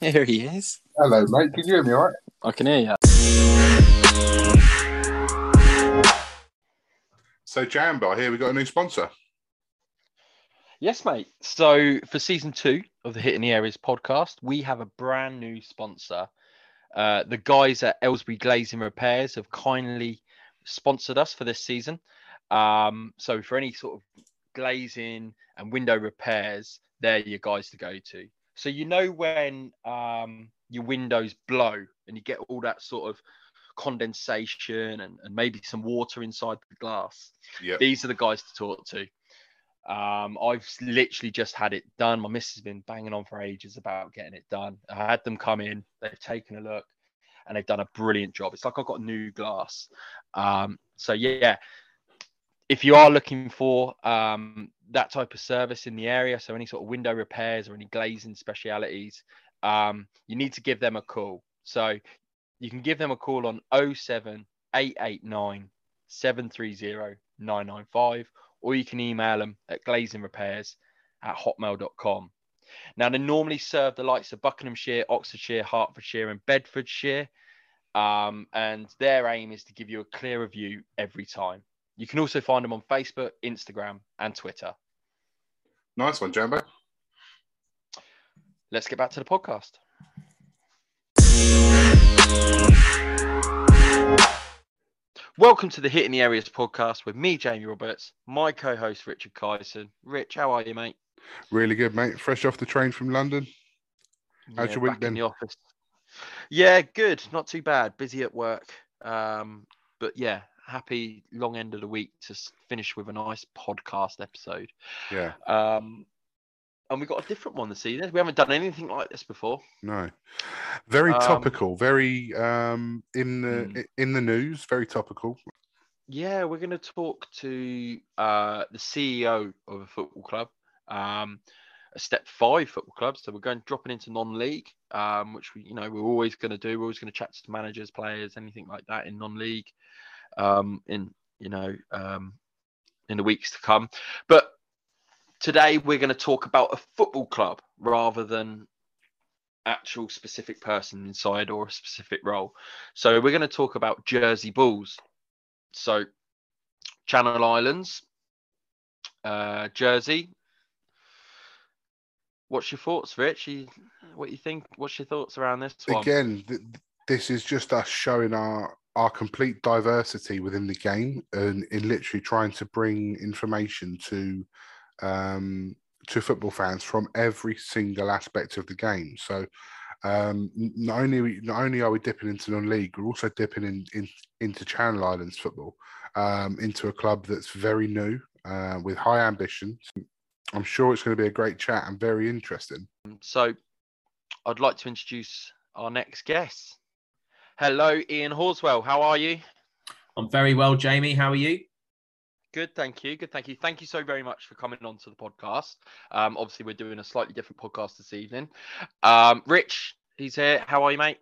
Here he is. Hello, mate. Can you hear me all right? I can hear you. So, Jambo, here we got a new sponsor. Yes, mate. So for season two of the Hitting the Areas podcast, we have a brand new sponsor. Uh, the guys at Aylesbury Glazing Repairs have kindly sponsored us for this season. Um, so for any sort of glazing and window repairs, they're your guys to go to. So you know when um, your windows blow and you get all that sort of condensation and, and maybe some water inside the glass. Yep. These are the guys to talk to. Um, I've literally just had it done. My missus has been banging on for ages about getting it done. I had them come in, they've taken a look, and they've done a brilliant job. It's like I've got new glass. Um, so yeah, if you are looking for um, that type of service in the area, so any sort of window repairs or any glazing specialities, um, you need to give them a call. So you can give them a call on 07889 730 995, or you can email them at glazingrepairs at hotmail.com. Now, they normally serve the likes of Buckinghamshire, Oxfordshire, Hertfordshire, and Bedfordshire. Um, and their aim is to give you a clear view every time. You can also find them on Facebook, Instagram, and Twitter. Nice one, Jambo. Let's get back to the podcast. Welcome to the Hitting the Areas podcast with me, Jamie Roberts, my co host, Richard Kyson. Rich, how are you, mate? Really good, mate. Fresh off the train from London. How's Yeah, your week back in the office. Yeah, good. Not too bad. Busy at work. Um, but yeah, happy long end of the week to finish with a nice podcast episode. Yeah, Um, and we got a different one this evening. We haven't done anything like this before. no. Very Um, topical, very um in the Hmm. in the news, very topical. Yeah, we're going to talk to uh, the CEO of a football club, um, a step five football club. So we're going dropping into non-league, um, which we, you know, we're always going to do. We're always going to chat to managers, players, anything like that in non-league, um, in you know, um, in the weeks to come. But today we're going to talk about a football club rather than actual specific person inside or a specific role. So we're going to talk about Jersey Bulls. So, Channel Islands, uh, Jersey. What's your thoughts, Rich? You, what you think? What's your thoughts around this one? Again, th- this is just us showing our our complete diversity within the game and in literally trying to bring information to um to football fans from every single aspect of the game. So um, not only not only are we dipping into non-league, we're also dipping in, in into Channel Islands football, um, into a club that's very new uh, with high ambitions. I'm sure it's going to be a great chat and very interesting. So, I'd like to introduce our next guest. Hello, Ian Horswell. How are you? I'm very well, Jamie. How are you? Good, thank you. Good, thank you. Thank you so very much for coming on to the podcast. Um, obviously, we're doing a slightly different podcast this evening. Um, Rich, he's here. How are you, mate?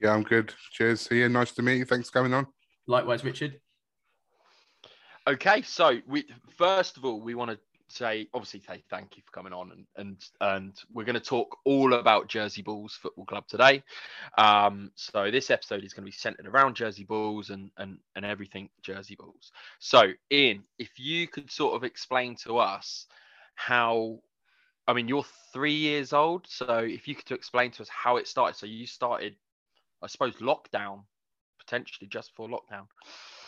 Yeah, I'm good. Cheers. See you. Nice to meet you. Thanks for coming on. Likewise, Richard. Okay, so we first of all we want to say obviously say thank you for coming on and and and we're going to talk all about Jersey Bulls Football Club today. Um, so this episode is going to be centered around Jersey Bulls and and and everything Jersey Bulls. So Ian, if you could sort of explain to us how. I mean, you're three years old, so if you could explain to us how it started. So you started, I suppose, lockdown, potentially just before lockdown.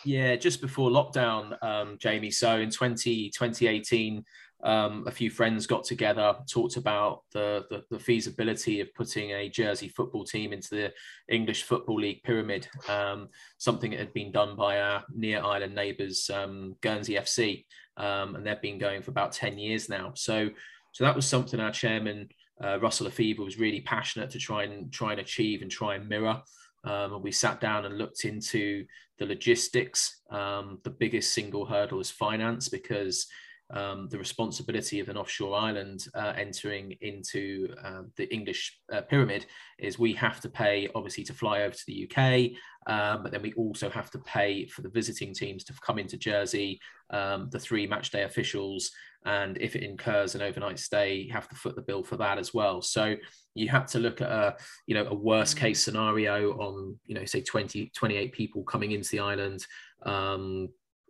Yeah, just before lockdown, um, Jamie. So in 20, 2018, um, a few friends got together, talked about the, the, the feasibility of putting a Jersey football team into the English Football League pyramid, um, something that had been done by our near island neighbours, um, Guernsey FC. Um, and they've been going for about 10 years now. So, so that was something our chairman, uh, Russell Le Feuvre, was really passionate to try and try and achieve and try and mirror. Um, and we sat down and looked into the logistics. Um, the biggest single hurdle is finance because um, the responsibility of an offshore island uh, entering into uh, the English uh, pyramid is we have to pay, obviously, to fly over to the UK, um, but then we also have to pay for the visiting teams to come into Jersey, um, the three match day officials, and if it incurs an overnight stay, you have to foot the bill for that as well. So you have to look at a, you know, a worst case scenario on, you know, say 20, 28 people coming into the island.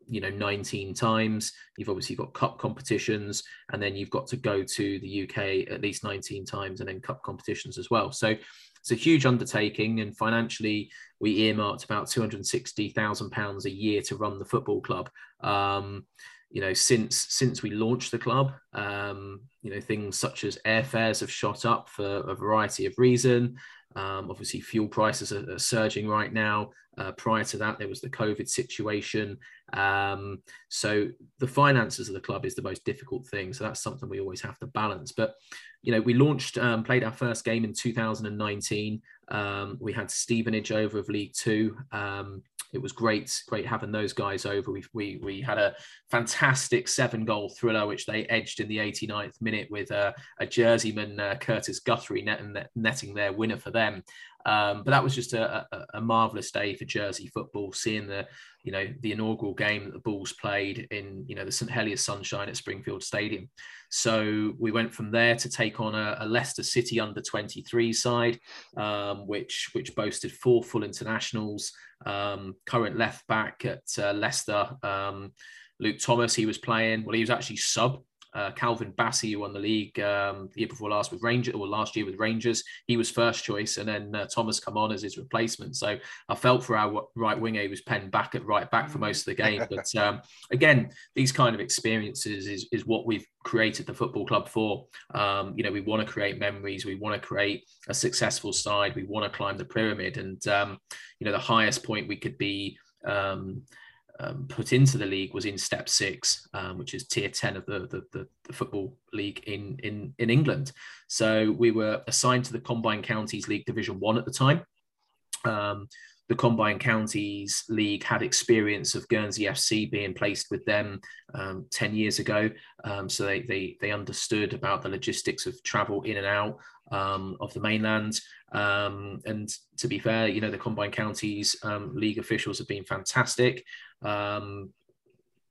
You know 19 times. You've obviously got cup competitions and then you've got to go to the uk at least 19 times and then cup competitions as well. So it's a huge undertaking and financially we earmarked about 260,000 pounds a year to run the football club. Um, you know since since we launched the club um, you know things such as airfares have shot up for a variety of reason. Um, obviously, fuel prices are, are surging right now. Uh, prior to that, there was the COVID situation. Um, so the finances of the club is the most difficult thing. So that's something we always have to balance. But you know, we launched, um, played our first game in 2019. Um, we had Stevenage over of League Two. Um, it was great, great having those guys over. We, we, we had a fantastic seven goal thriller, which they edged in the 89th minute with a Jerseyman, uh, Kurtis Guthrie, net, netting their winner for them. Um, but that was just a, a, a, marvelous day for Jersey football, seeing the, you know, the inaugural game that the Bulls played in, you know, the St Heliers sunshine at Springfield Stadium. So we went from there to take on a, a Leicester City under 23 side, um, which which boasted four full internationals. Um, current left back at uh, Leicester, um, Luke Thomas, he was playing. Well, he was actually sub uh, Calvin Bassey, who won the league um, the year before last with Rangers, or last year with Rangers, he was first choice, and then uh, Thomas come on as his replacement. So I felt for our right winger, he was penned back at right back for most of the game. But um, again, these kind of experiences is, is what we've created the football club for. Um, you know, we want to create memories, we want to create a successful side, we want to climb the pyramid, and um, you know, the highest point we could be. Um, um, put into the league was in step six, um, which is tier 10 of the, the, the, the, football league in, in, in England. So we were assigned to the Combined Counties League Division One at the time. Um, the Combined Counties League had experience of Guernsey FC being placed with them um, 10 years ago. Um, so they, they, they understood about the logistics of travel in and out um, of the mainland. Um, and to be fair, you know, the Combined Counties um, League officials have been fantastic. Um,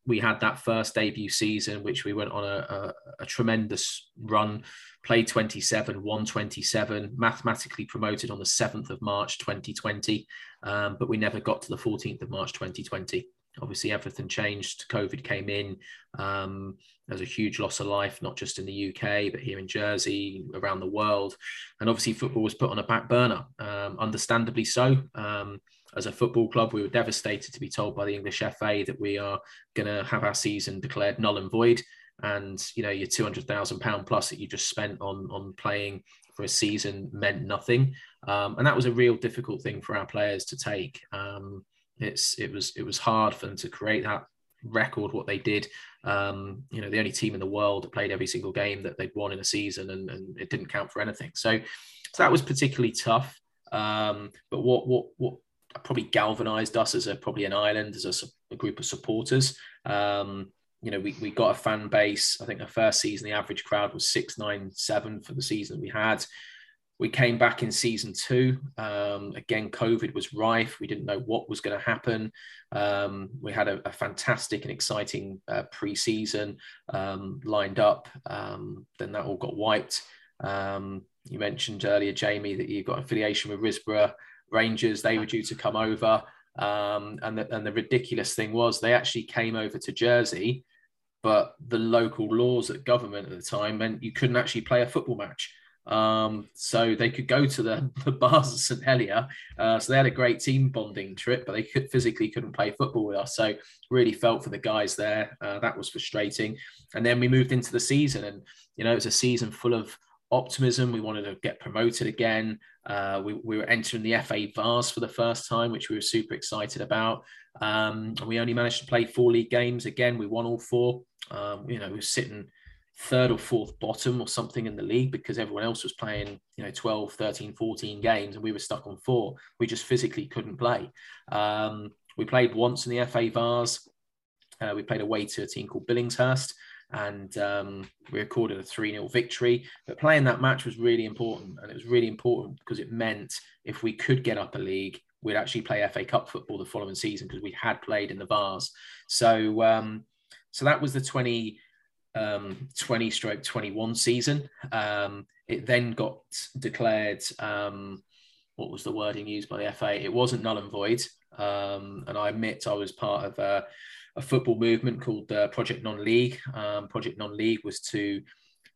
we had that first debut season, which we went on a, a, a tremendous run, played 27, won 27, mathematically promoted on the 7th of March 2020, um, but we never got to the 14th of March 2020 obviously everything changed. Covid came in. Um, there's a huge loss of life not just in the uk but here in jersey around the world. And obviously football was put on a back burner um, understandably so. Um, as a football club we were devastated to be told by the english fa that we are going to have our season declared null and void and you know your 200,000 pound plus that you just spent on on playing for a season meant nothing um, and that was a real difficult thing for our players to take um, it's it was it was hard for them to create that record what they did. Um, you know, the only team in the world that played every single game that they'd won in a season, and, and it didn't count for anything. So, so that was particularly tough. Um, but what what what probably galvanized us as a probably an island as a, a group of supporters. Um, you know, we, we got a fan base. I think the first season, the average crowd was six nine seven for the season we had. We came back in season two. Um, again, COVID was rife. We didn't know what was going to happen. Um, we had a, a, fantastic and exciting uh, pre-season um, lined up. Um, then that all got wiped. Um, you mentioned earlier, Jamie, that you've got affiliation with Risborough Rangers. They were due to come over. Um, and, the, and the ridiculous thing was they actually came over to Jersey, but the local laws at government at the time meant you couldn't actually play a football match. Um, so they could go to the, the bars of St Helier. Uh, so they had a great team bonding trip, but they could physically couldn't play football with us. So really felt for the guys there. Uh, that was frustrating. And then we moved into the season, and you know it was a season full of optimism. We wanted to get promoted again. Uh, we, we, were entering the FA Vase for the first time, which we were super excited about. Um, and we only managed to play four league games. Again, we won all four. Um, you know, we were sitting third or fourth bottom or something in the league because everyone else was playing you know 12 13 14 games and we were stuck on four we just physically couldn't play um, we played once in the fa vase uh, we played away to a team called billingshurst and um, we recorded a 3 0 victory. But playing that match was really important. And it was really important because it meant if we could get up a league, we'd actually play FA Cup football the following season because we had played in the Vase. So, um, so that was the 20, um, 20 stroke 21 season. Um, it then got declared, um, what was the wording used by the FA? It wasn't null and void. Um, and I admit I was part of a, a football movement called uh, Project Non League. Um, Project Non League was to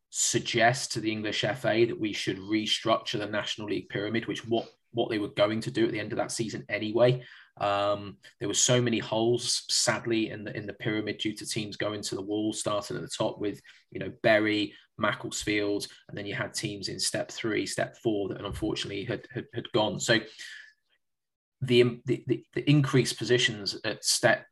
suggest to the English FA that we should restructure the National League pyramid, which what what they were going to do at the end of that season anyway. Um, there were so many holes, sadly, in the in the pyramid due to teams going to the wall, starting at the top with you know Bury, Macclesfield, and then you had teams in step three, step four that unfortunately had had, had gone. So the, the, the increased positions at step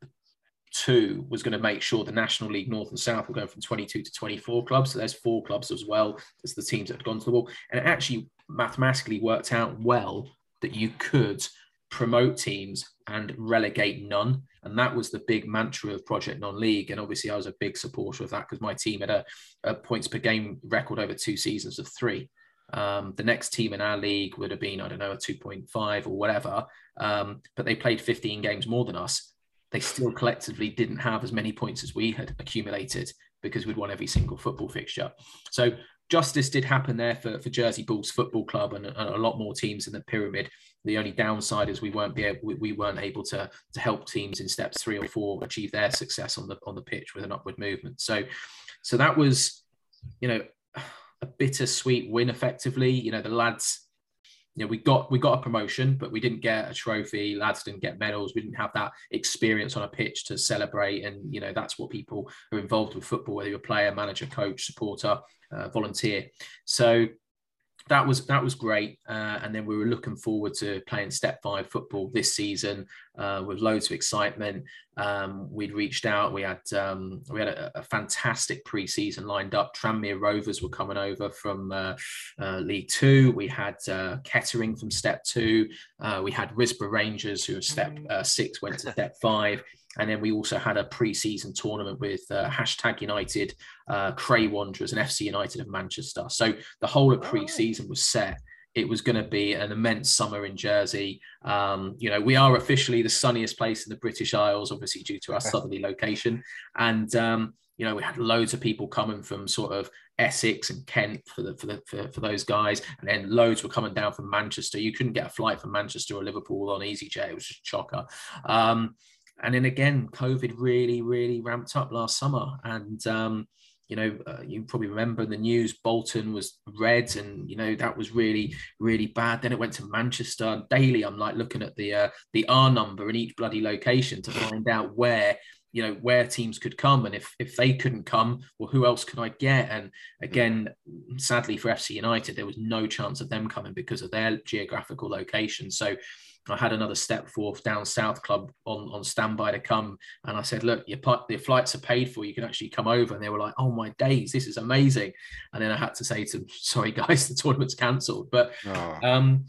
two was going to make sure the National League North and South were going from 22 to 24 clubs. So there's four clubs as well as the teams that had gone to the wall. And it actually mathematically worked out well that you could promote teams and relegate none. And that was the big mantra of Project Non League. And obviously, I was a big supporter of that because my team had a, a, points per game record over two seasons of three. Um, the next team in our league would have been, I don't know, a 2.5 or whatever. Um, but they played 15 games more than us. They still collectively didn't have as many points as we had accumulated because we'd won every single football fixture. So justice did happen there for, for Jersey Bulls Football Club and, and, a lot more teams in the pyramid. The only downside is we weren't be able, we, we, weren't able to to help teams in steps three or four achieve their success on the on the pitch with an upward movement. So so that was you know a bittersweet win effectively. You know the lads. You know, we got we got a promotion, but we didn't get a trophy. Lads didn't get medals. We didn't have that experience on a pitch to celebrate. And you know, that's what people are involved with football, whether you're a player, manager, coach, supporter uh, volunteer. So that was that was great, uh, and then we were looking forward to playing Step Five football this season uh, with loads of excitement. Um, we'd reached out. We had um, we had a, a, fantastic pre-season lined up. Tranmere Rovers were coming over from uh, uh League Two. We had uh, Kettering from Step Two. Uh, we had Risborough Rangers, who Step Six went to Step Five. And then we also had a pre-season tournament with uh, hashtag United, uh, Cray Wanderers, and FC United of Manchester. So the whole of pre-season was set. It was going to be an immense summer in Jersey. Um, you know, we are officially the sunniest place in the British Isles, obviously due to our southerly location. And um, you know, we had loads of people coming from sort of Essex and Kent for the for the for, for, those guys, and then loads were coming down from Manchester. You couldn't get a flight from Manchester or Liverpool on EasyJet; it was just chocker. Um, and then again, COVID really, really ramped up last summer. And, um, you know, uh, you probably remember the news, Bolton was red and, you know, that was really, really bad. Then it went to Manchester. Daily, I'm like looking at the, uh, the R number in each bloody location to find out where you know where teams could come and if if they couldn't come well who else could i get and again sadly for fc united there was no chance of them coming because of their geographical location so I had another step forth down South Club on, on standby to come. And I said, look, your, your flights are paid for. You can actually come over. And they were like, oh my days, this is amazing. And then I had to say to them, sorry, guys, the tournament's cancelled. But oh. um,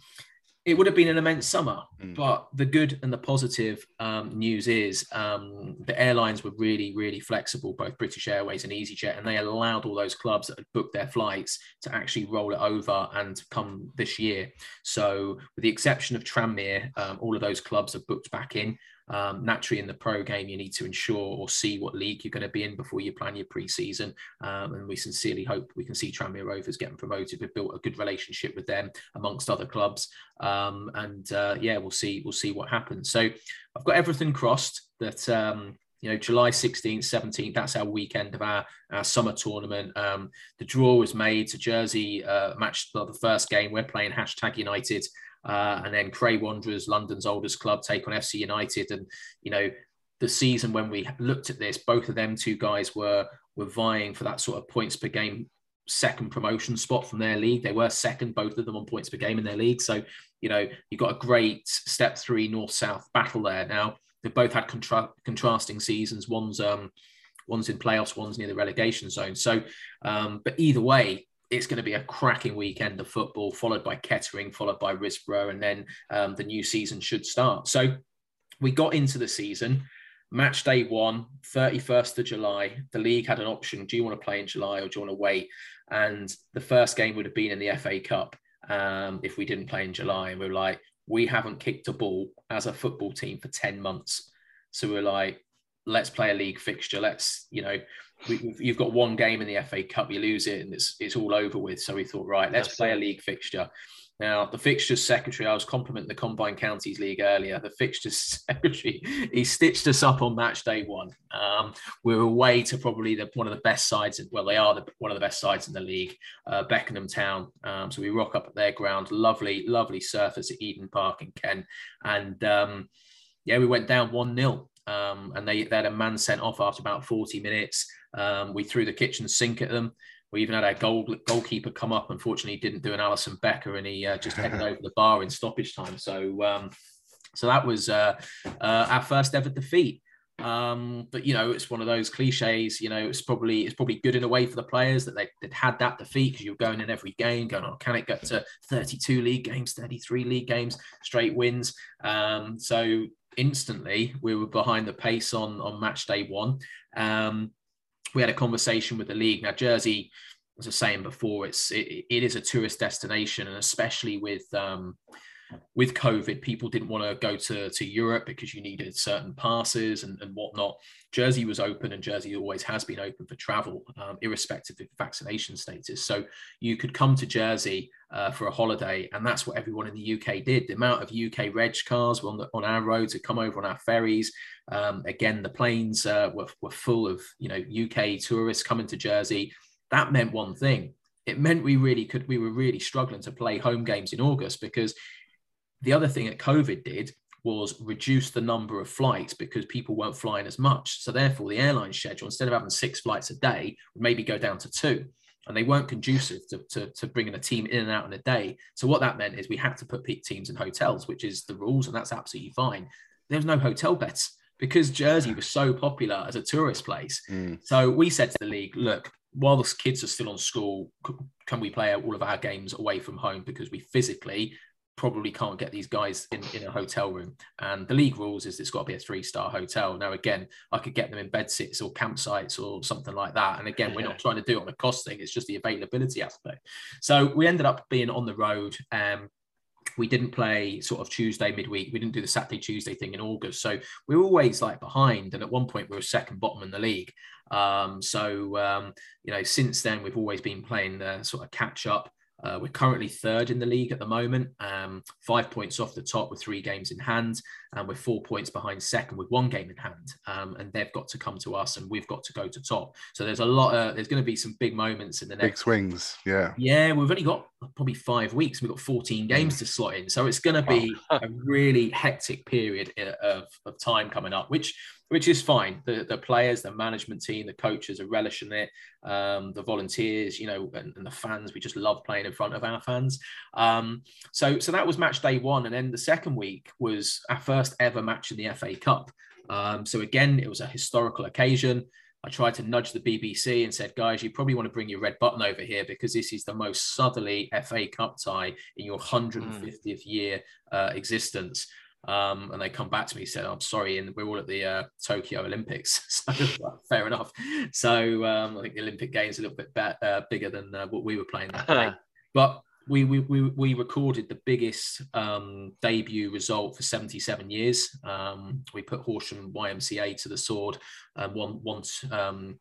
it would have been an immense summer. Mm. But the good and the positive um, news is um, the airlines were really, really flexible, both British Airways and EasyJet, and they allowed all those clubs that had booked their flights to actually roll it over and come this year. So, with the exception of Tranmere, um, all of those clubs have booked back in. Um, naturally, in the pro game, you need to ensure or see what league you're going to be in before you plan your pre-season. Um, and we sincerely hope we can see Tranmere Rovers getting promoted. We've built a good relationship with them amongst other clubs, um, and uh, yeah, we'll see. We'll see what happens. So I've got everything crossed that um, you know, July 16th, 17th, that's our weekend of our, our summer tournament. Um, the draw was made to Jersey uh, match the first game. We're playing hashtag United uh, and then Cray Wanderers, London's oldest club, take on FC United. And you know, the season when we looked at this, both of them two guys were were vying for that sort of points per game second promotion spot from their league. They were second, both of them on points per game in their league. So you know, you've got a great step three north south battle there. Now they've both had contra- contrasting seasons. One's um one's in playoffs, one's near the relegation zone. So, um, but either way, it's going to be a cracking weekend of football, followed by Kettering, followed by Risborough, and then um, the new season should start. So we got into the season match day one, 31st of July, the league had an option. Do you want to play in July or do you want to wait? And the first game would have been in the FA Cup um, if we didn't play in July. And we are like, we haven't kicked a ball as a football team for 10 months. So we're like, let's play a league fixture. Let's, you know, we, you've got one game in the FA Cup, you lose it, and it's it's all over with. So we thought, right, let's play a league fixture. Now, the fixtures secretary, I was complimenting the Combined Counties League earlier. The fixtures secretary, he stitched us up on match day one. Um, we were away to probably the, one of the best sides. Well, they are the, one of the best sides in the league, uh, Beckenham Town. Um, so we rock up at their ground. Lovely, lovely surface at Eden Park in Kent. And um, yeah, we went down 1 0. Um, and they, they had a man sent off after about 40 minutes. Um, we threw the kitchen sink at them. We even had our goal, goalkeeper come up. Unfortunately, he didn't do an Alisson Becker, and he uh, just headed over the bar in stoppage time. So, um, so that was uh, uh, our first ever defeat. Um, but you know, it's one of those cliches. You know, it's probably it's probably good in a way for the players that they would had that defeat because you're going in every game, going, oh, can it get to 32 league games, 33 league games, straight wins? Um, so instantly we were behind the pace on on match day one. Um, we had a conversation with the league. Now, Jersey, as I was saying before, it's it, it is a tourist destination, and especially with um, with COVID, people didn't want to go to, to Europe because you needed certain passes and, and whatnot. Jersey was open, and Jersey always has been open for travel, um, irrespective of vaccination status. So you could come to Jersey uh, for a holiday, and that's what everyone in the UK did. The amount of UK reg cars on, the, on our roads had come over on our ferries. Um, again, the planes uh, were, were full of you know UK tourists coming to Jersey. That meant one thing. It meant we really could. We were really struggling to play home games in August because the other thing that COVID did was reduce the number of flights because people weren't flying as much. So therefore, the airline schedule, instead of having six flights a day, would maybe go down to two. And they weren't conducive to, to, to bringing a team in and out in a day. So what that meant is we had to put teams in hotels, which is the rules, and that's absolutely fine. There was no hotel beds because Jersey was so popular as a tourist place. Mm. So we said to the league, look, while the kids are still on school, can we play all of our games away from home because we physically probably can't get these guys in, in a hotel room. And the league rules is it's got to be a three star hotel. Now, again, I could get them in bed sits or campsites or something like that. And again, we're not trying to do it on a cost thing, it's just the availability aspect. So we ended up being on the road. Um, we didn't play sort of Tuesday midweek. We didn't do the Saturday Tuesday thing in August, so we were always like behind. And at one point, we were second bottom in the league. Um, so um, you know, since then, we've always been playing the sort of catch up. Uh, we're currently third in the league at the moment, um, five points off the top with three games in hand, and we're four points behind second with one game in hand. Um, and they've got to come to us, and we've got to go to top. So there's a lot. Of, there's going to be some big moments in the next big swings. Yeah, yeah. We've only got probably five weeks. We've got 14 games mm. to slot in, so it's going to be a really hectic period of, of time coming up, which which is fine. The the players, the management team, the coaches are relishing it. Um, the volunteers, you know, and, and, the fans. We just love playing in front of our fans. Um, so so that was match day one, and then the second week was our first ever match in the FA Cup. Um, so again, it was a historical occasion. I tried to nudge the BBC and said, guys, you probably want to bring your red button over here because this is the most southerly FA Cup tie in your 150th mm. year uh, existence. Um, and they come back to me and said, I'm sorry, and we're all at the uh, Tokyo Olympics. so well, fair enough. So um, I think the Olympic Games are a little bit be- uh, bigger than uh, what we were playing that day. but we, we, we, we recorded the biggest um, debut result for 77 years. Um, we put Horsham YMCA to the sword and won, won um,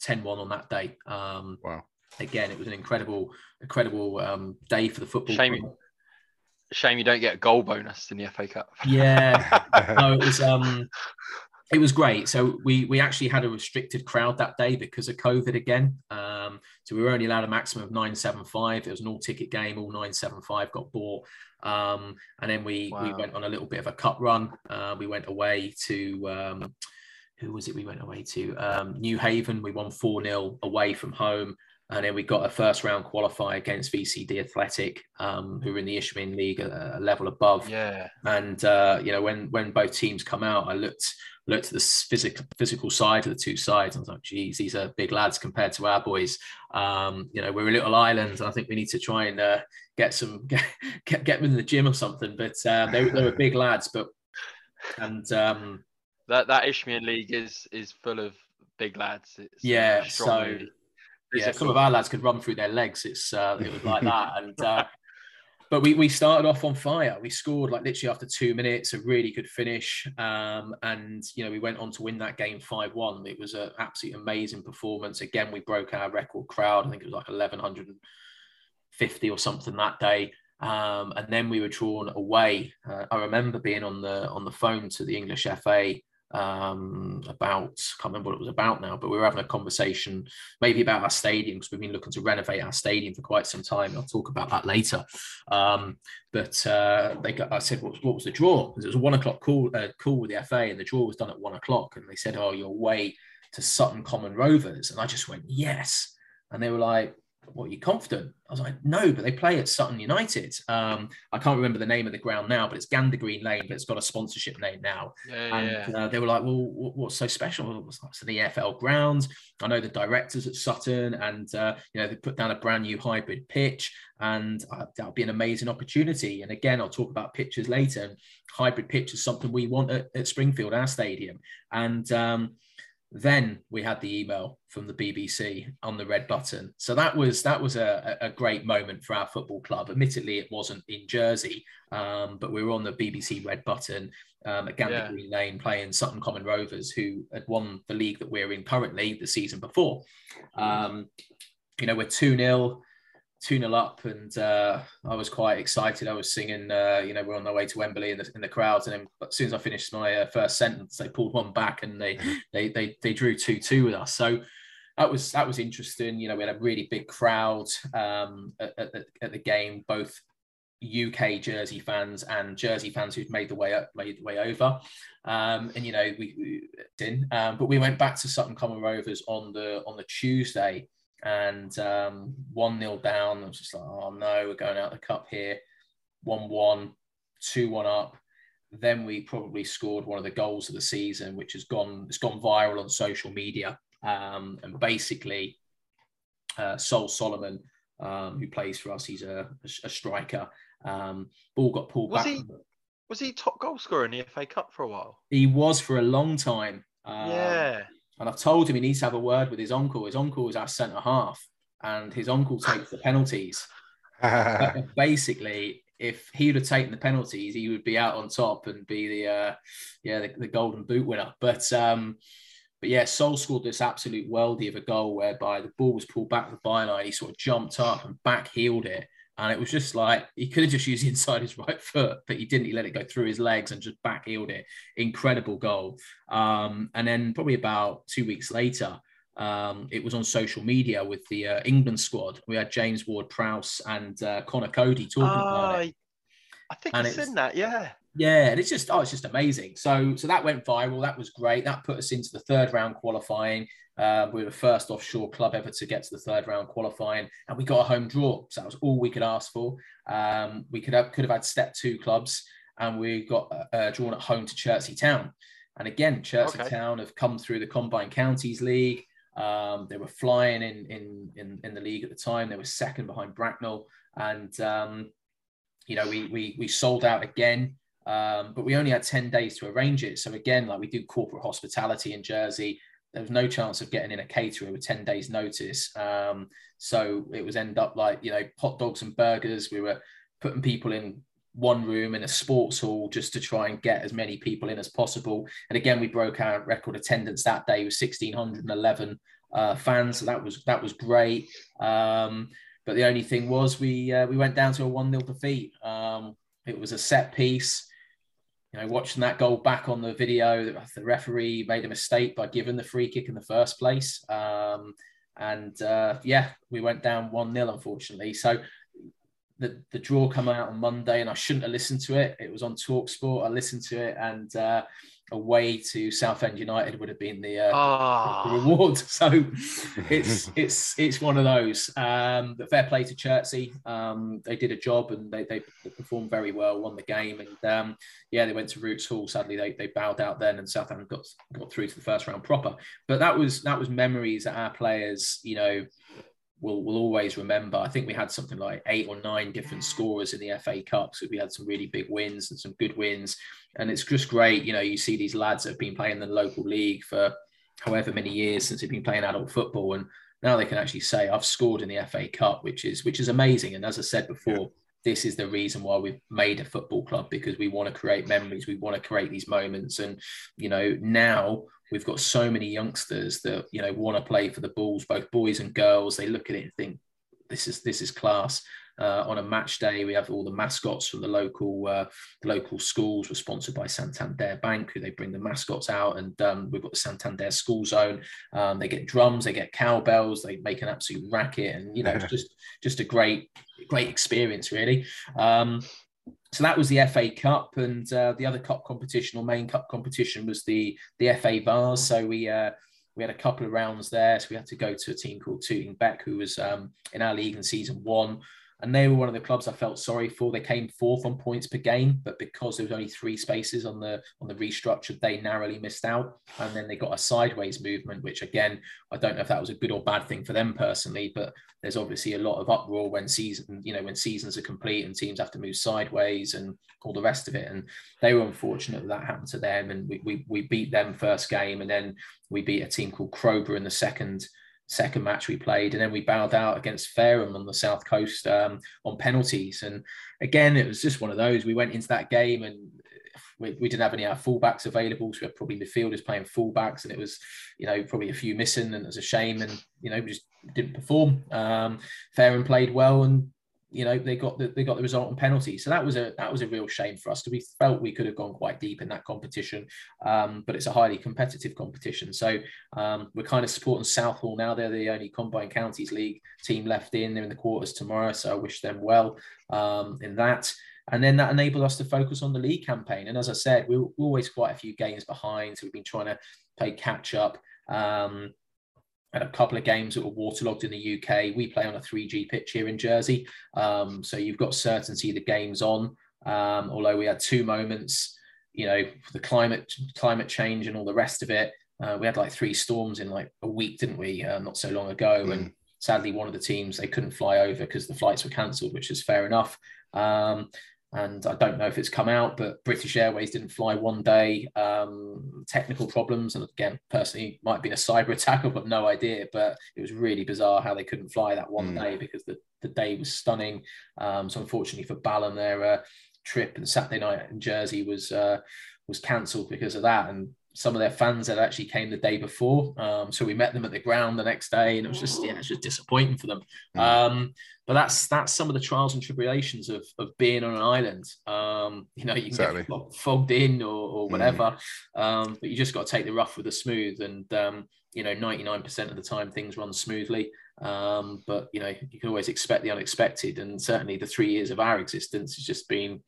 10 1 on that day. Um, wow. Again, it was an incredible, incredible um, day for the football. Shame, Shame you don't get a goal bonus in the FA Cup. Yeah, no, it was um, it was great. So we we actually had a restricted crowd that day because of COVID again. Um, so we were only allowed a maximum of nine seven five. It was an all ticket game. All nine seven five got bought. Um, and then we wow. we went on a little bit of a cup run. Uh, we went away to um, who was it? We went away to um, Newhaven. We won four 0 away from home. And then we got a first round qualifier against VCD Athletic, um, who were in the Isthmian League, a, a level above. Yeah. And uh, you know, when when both teams come out, I looked looked at the physical physical side of the two sides. I was like, geez, these are big lads compared to our boys. Um, you know, we're a little island. And I think we need to try and uh, get some get, get them in the gym or something. But uh, they, they were big lads. But and um, that that Isthmian League is is full of big lads. It's yeah, so yeah, some of our lads could run through their legs. It's uh, it was like that, and uh, but we we started off on fire. We scored like literally after two minutes, a really good finish, um, and you know we went on to win that game five one. It was an absolutely amazing performance. Again, we broke our record crowd. I think it was like eleven hundred and fifty or something that day. Um, and then we were drawn away. Uh, I remember being on the on the phone to the English FA um, about I can't remember what it was about now, but we were having a conversation maybe about our stadium because we've been looking to renovate our stadium for quite some time. I'll talk about that later. Um, but uh, they got, I said, what, what was the draw? Because it was a one o'clock call uh, call with the FA, and the draw was done at one o'clock. And they said, "Oh, you're away to Sutton Common Rovers," and I just went, "Yes." And they were like, what are you confident? I was like, no, but they play at Sutton United. Um, I can't remember the name of the ground now, but it's Gander Green Lane, but it's got a sponsorship name now. Yeah, and yeah. Uh, they were like, well, what's so special? It's the EFL grounds. I know the directors at Sutton, and uh, you know they put down a brand new hybrid pitch, and uh, that'll be an amazing opportunity. And again, I'll talk about pitches later. Hybrid pitch is something we want at, at Springfield, our stadium, and um, then we had the email from the BBC on the red button. So that was that was a, a great moment for our football club. Admittedly, it wasn't in Jersey, um, but we were on the BBC red button um, at Gander yeah. Green Lane playing Sutton Common Rovers, who had won the league that we're in currently the season before. Um, you know, we're 2 0 2 0 up, and uh, I was quite excited. I was singing, uh, you know, we're on our way to Wembley in the, in the crowds. And then as soon as I finished my uh, first sentence, they pulled one back and they, mm-hmm. they, they, they drew 2 2 with us. So that was that was interesting. You know, we had a really big crowd um, at, at, at, the game, both UK Jersey fans and Jersey fans who'd made the way up, made the way over. Um, and you know, we, we did, um, but we went back to Sutton Common Rovers on the on the Tuesday and um, 1 0 down. I was just like, oh no, we're going out the cup here. 1 1, 2 1 up. Then we probably scored one of the goals of the season, which has gone it's gone viral on social media. Um, and basically, uh, Sol Solomon, um, who plays for us, he's a, a striker. Um, ball got pulled was back. He, was he top goal scorer in the FA Cup for a while? He was for a long time. Um, yeah. And I've told him he needs to have a word with his uncle. His uncle is our centre half, and his uncle takes the penalties. basically, if he would have taken the penalties, he would be out on top and be the uh, yeah the, the, golden boot winner. But um, but yeah, Sol scored this absolute worldie of a goal whereby the ball was pulled back the byline. He sort of jumped up and back heeled it and it was just like he could have just used the inside his right foot, but he didn't. He let it go through his legs and just back heeled it. Incredible goal. Um, and then probably about two weeks later, um, it was on social media with the uh, England squad. We had James Ward Prowse and uh, Conor Coady talking about it. I think and I've seen that, yeah. Yeah, and it's just oh, it's just amazing. So so that went viral. That was great. That put us into the third round qualifying. Uh, we were the first offshore club ever to get to the third round qualifying, and we got a home draw. So that was all we could ask for. Um, we could have could have had step two clubs, and we got uh, drawn at home to Chertsey Town. And again, Chertsey okay. Town have come through the Combined Counties League. Um, they were flying in, in, in in the league at the time. They were second behind Bracknell, and um, you know we we we sold out again. Um, but we only had 10 days to arrange it. So again, like we do corporate hospitality in Jersey, there was no chance of getting in a caterer with 10 days notice. Um, so it was end up like you know hot dogs and burgers. We were putting people in one room in a sports hall just to try and get as many people in as possible. And again we broke our record attendance that day with 1611 uh, fans. So that was that was great. Um, but the only thing was we uh, we went down to a 1-0 defeat. Um, it was a set piece you know, watching that goal back on the video, the referee made a mistake by giving the free kick in the first place. Um, and uh, yeah, we went down 1 0, unfortunately. So the, the draw come out on Monday, and I shouldn't have listened to it. It was on Talk Sport. I listened to it, and uh, away to Southend United would have been the, uh, oh. the ah. reward. So it's it's it's one of those. Um, but fair play to Chertsey. Um, they did a job and they, they performed very well, won the game, and um, yeah, they went to Roots Hall. Sadly, they, they bowed out then, and Southend got got through to the first round proper. But that was that was memories that our players, you know, will will always remember. I think we had something like eight or nine different scorers in the FA Cup, so we had some really big wins and some good wins, and it's just great. You know, you see these lads that have been playing in the local league for however many years since they've been playing adult football, and now they can actually say I've scored in the FA Cup, which is which is amazing. And as I said before. Yeah. This is the reason why we've made a football club because we want to create memories. We want to create these moments. And, you know, now we've got so many youngsters that you know want to play for the Bulls, both boys and girls. They look at it and think, "This is this is class." Uh, on a match day, we have all the mascots from the local uh, local schools. We're sponsored by Santander Bank, who they bring the mascots out, and um, we've got the Santander School Zone. Um, they get drums, they get cowbells, they make an absolute racket, and you know, just just a great great experience, really. Um, so that was the FA Cup, and uh, the other cup competition or main cup competition was the the FA Vase. So we uh, we had a couple of rounds there. So we had to go to a team called Tooting Bec, who was um, in our league in season one and they were one of the clubs I felt sorry for. They came fourth on points per game, but because there was only three spaces on the on the restructure, they narrowly missed out. And then they got a sideways movement, which again, I don't know if that was a good or bad thing for them personally, but there's obviously a lot of uproar when season, you know, when seasons are complete and teams have to move sideways and all the rest of it. And they were unfortunate that that happened to them. And we we, we beat them first game, and then we beat a team called Crowborough in the second second match we played, and then we bowed out against Fareham on the south coast um, on penalties. And again, it was just one of those. We went into that game and we, we didn't have any of our fullbacks available, so we had probably midfielders playing fullbacks, and it was, you know, probably a few missing, and it was a shame. And you know, we just didn't perform. Um, played well, and you know they got the they got the result on penalty. So that was a that was a real shame for us because we felt we could have gone quite deep in that competition um, but it's a highly competitive competition. So um, we're kind of supporting southall now. They're the only combined counties league team left in. They're in the quarters tomorrow so i wish them well um, in that. And then that enabled us to focus on the league campaign. And as i said we we're always quite a few games behind. So we've been trying to play catch up um, had a couple of games that were waterlogged in the UK. We play on a 3G pitch here in Jersey, um, so you've got certainty the game's on. Um, although we had two moments, you know, the climate climate change and all the rest of it. Uh, we had like three storms in like a week, didn't we? Uh, not so long ago, mm. and sadly, one of the teams they couldn't fly over because the flights were cancelled, which is fair enough. Um, and I don't know if it's come out, but British Airways didn't fly one day. Um, technical problems, and again, personally, might have been a cyber attack. I've got no idea, but it was really bizarre how they couldn't fly that one mm. day because the, the day was stunning. Um, so unfortunately for Balham, their uh, trip and Saturday night in Jersey was uh, was cancelled because of that, and some of their fans that actually came the day before. Um, so we met them at the ground the next day, and it was just yeah, it's just disappointing for them. Mm. Um, but that's that's some of the trials and tribulations of, of being on an island. Um, you know, you can exactly. get fogged in or, or mm. whatever, mm. um, but you just got to take the rough with the smooth. And um, you know, ninety nine percent of the time things run smoothly. Um, but you know, you can always expect the unexpected, and certainly the three years of our existence has just been,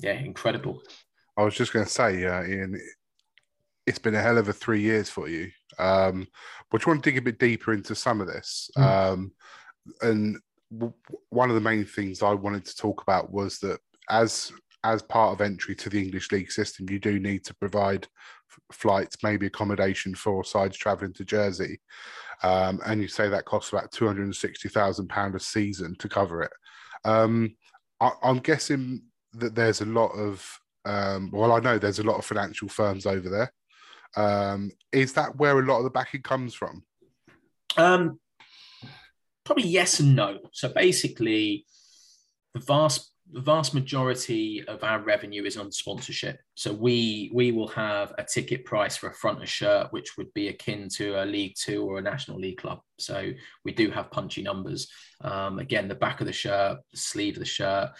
yeah, incredible. I was just going to say, uh, Ian, it's been a hell of a three years for you. Um, but you want to dig a bit deeper into some of this. Mm. Um, and w- one of the main things I wanted to talk about was that as as part of entry to the English league system, you do need to provide f- flights, maybe accommodation for sides travelling to Jersey, um, and you say that costs about two hundred and sixty thousand pound a season to cover it. Um, I, am guessing that there's a lot of um, well, I know there's a lot of financial firms over there. Um, is that where a lot of the backing comes from? Um, probably yes and no. So basically, the vast the vast majority of our revenue is on sponsorship. So we we will have a ticket price for a fronter shirt, which would be akin to a League Two or a National League club. So we do have punchy numbers. Um, again, the back of the shirt, the sleeve of the shirt,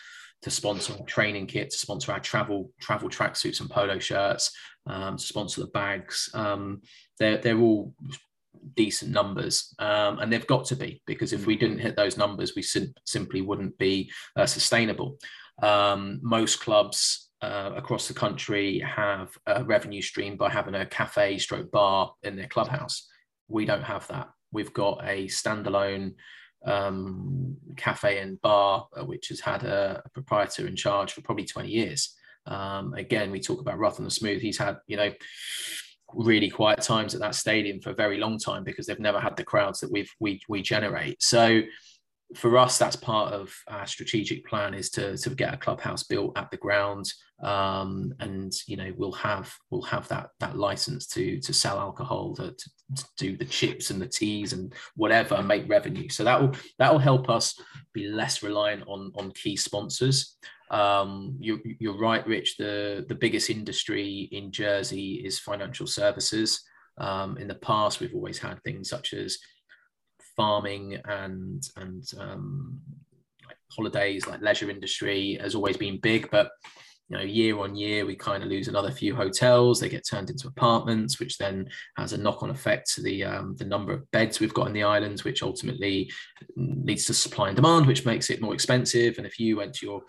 to sponsor our training kit, to sponsor our travel travel tracksuits and polo shirts, um, to sponsor the bags. Um, they're they're all decent numbers, um, and they've got to be because if we didn't hit those numbers, we sim- simply wouldn't be uh, sustainable. Um, most clubs uh, across the country have a revenue stream by having a cafe stroke bar in their clubhouse. We don't have that. We've got a standalone um, cafe and bar, uh, which has had a, a, proprietor in charge for probably 20 years. Um, again, we talk about rough and the smooth. He's had, you know, really quiet times at that stadium for a very long time because they've never had the crowds that we've we we generate. So for us, that's part of our strategic plan is to, to get a clubhouse built at the ground, um, and you know we'll have we'll have that that license to to sell alcohol, to, to, to, do the chips and the teas and whatever, make revenue. So that will that will help us be less reliant on on key sponsors. Um, you, you're right, Rich. The the biggest industry in Jersey is financial services. Um, in the past, we've always had things such as farming and and um, holidays, like leisure industry, has always been big. But you know, year on year, we kind of lose another few hotels. They get turned into apartments, which then has a knock-on effect to the um, the number of beds we've got in the islands, which ultimately leads to supply and demand, which makes it more expensive. And if you went to your,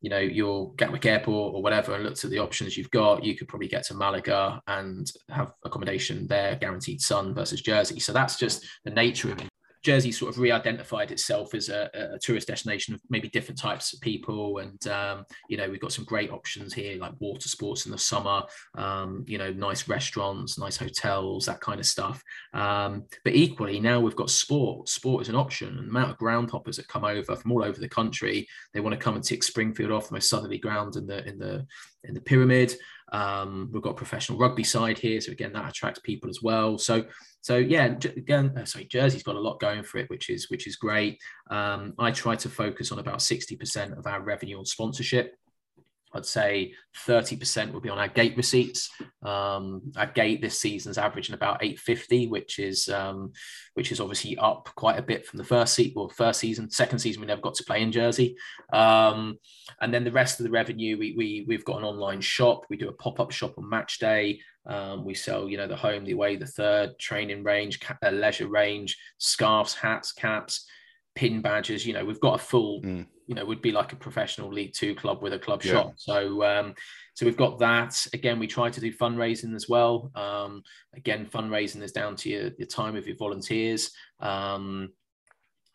you know, your Gatwick Airport or whatever and looked at the options you've got, you could probably get to Malaga and have accommodation there, guaranteed sun versus Jersey. So that's just the nature of it. Jersey sort of re-identified itself as a, a, tourist destination of maybe different types of people, and um, you know we've got some great options here like water sports in the summer, um, you know nice restaurants, nice hotels, that kind of stuff. Um, but equally now we've got sport. Sport is an option, and the amount of ground hoppers that come over from all over the country, they want to come and tick Springfield off the most southerly ground in the in the in the pyramid. Um, we've got a professional rugby side here, so again that attracts people as well. So so yeah, again, uh, sorry, Jersey's got a lot going for it, which is which is great. Um, I try to focus on about sixty percent of our revenue on sponsorship. I'd say 30% would be on our gate receipts. Um, our gate this season's averaging about 850, which is um, which is obviously up quite a bit from the first season. Well, first season, second season we never got to play in Jersey, um, and then the rest of the revenue we, we we've got an online shop. We do a pop up shop on match day. Um, we sell, you know, the home, the away, the third training range, ca- leisure range, scarves, hats, caps, pin badges. You know, we've got a full. Mm you know would be like a professional League Two club with a club yeah. shop. So um, so we've got that. Again, we try to do fundraising as well. Um, again, fundraising is down to your, your time of your volunteers. Um,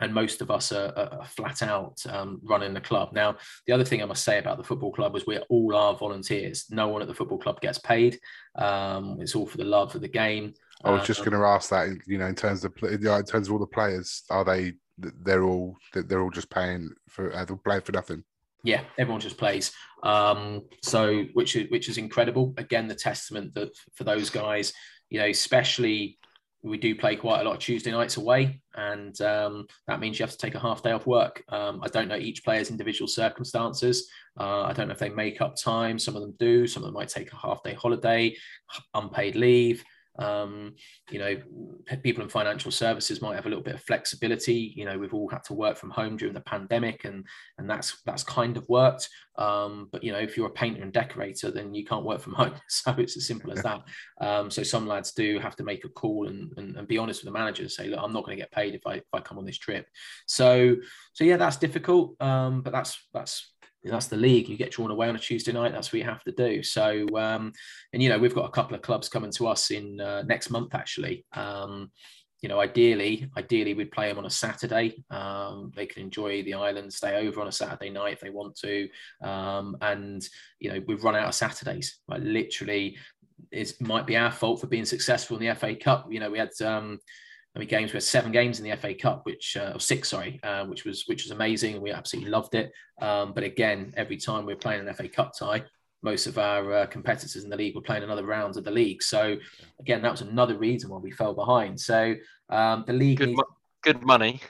and most of us are, are flat out um, running the club. Now, the other thing I must say about the football club is we all are volunteers. No one at the football club gets paid. Um, it's all for the love of the game. I was just um, going to ask that. You know, in terms of in terms of all the players, are they they're all they're all just paying for uh, they're playing for nothing. Yeah, everyone just plays. Um, so which is which is incredible. Again, the testament that for those guys, you know, especially we do play quite a lot of Tuesday nights away, and um, that means you have to take a half day off work. Um, I don't know each player's individual circumstances. Uh, I don't know if they make up time. Some of them do. Some of them might take a half day holiday, unpaid leave. Um, you know, people in financial services might have a little bit of flexibility. You know, we've all had to work from home during the pandemic, and and that's that's kind of worked. Um, but you know, if you're a painter and decorator, then you can't work from home. So it's as simple as that. Um, so some lads do have to make a call and, and, and be honest with the manager and say, look, I'm not going to get paid if I if I come on this trip. So so yeah, that's difficult. Um, but that's that's that's the league. You get drawn away on a Tuesday night. That's what you have to do. So, um, and you know, we've got a couple of clubs coming to us in uh, next month actually. Um, you know, ideally, ideally we'd play them on a Saturday. Um, they can enjoy the island, stay over on a Saturday night if they want to. Um, and you know, we've run out of Saturdays. Like literally, it might be our fault for being successful in the FA Cup. You know, we had um, I mean, games we had seven games in the FA Cup, which uh, or six, sorry, uh, which was which was amazing. We absolutely loved it. Um, but again, every time we're playing an FA Cup tie, most of our uh, competitors in the league were playing another round of the league. So again, that was another reason why we fell behind. So um, the league good, needs... good money.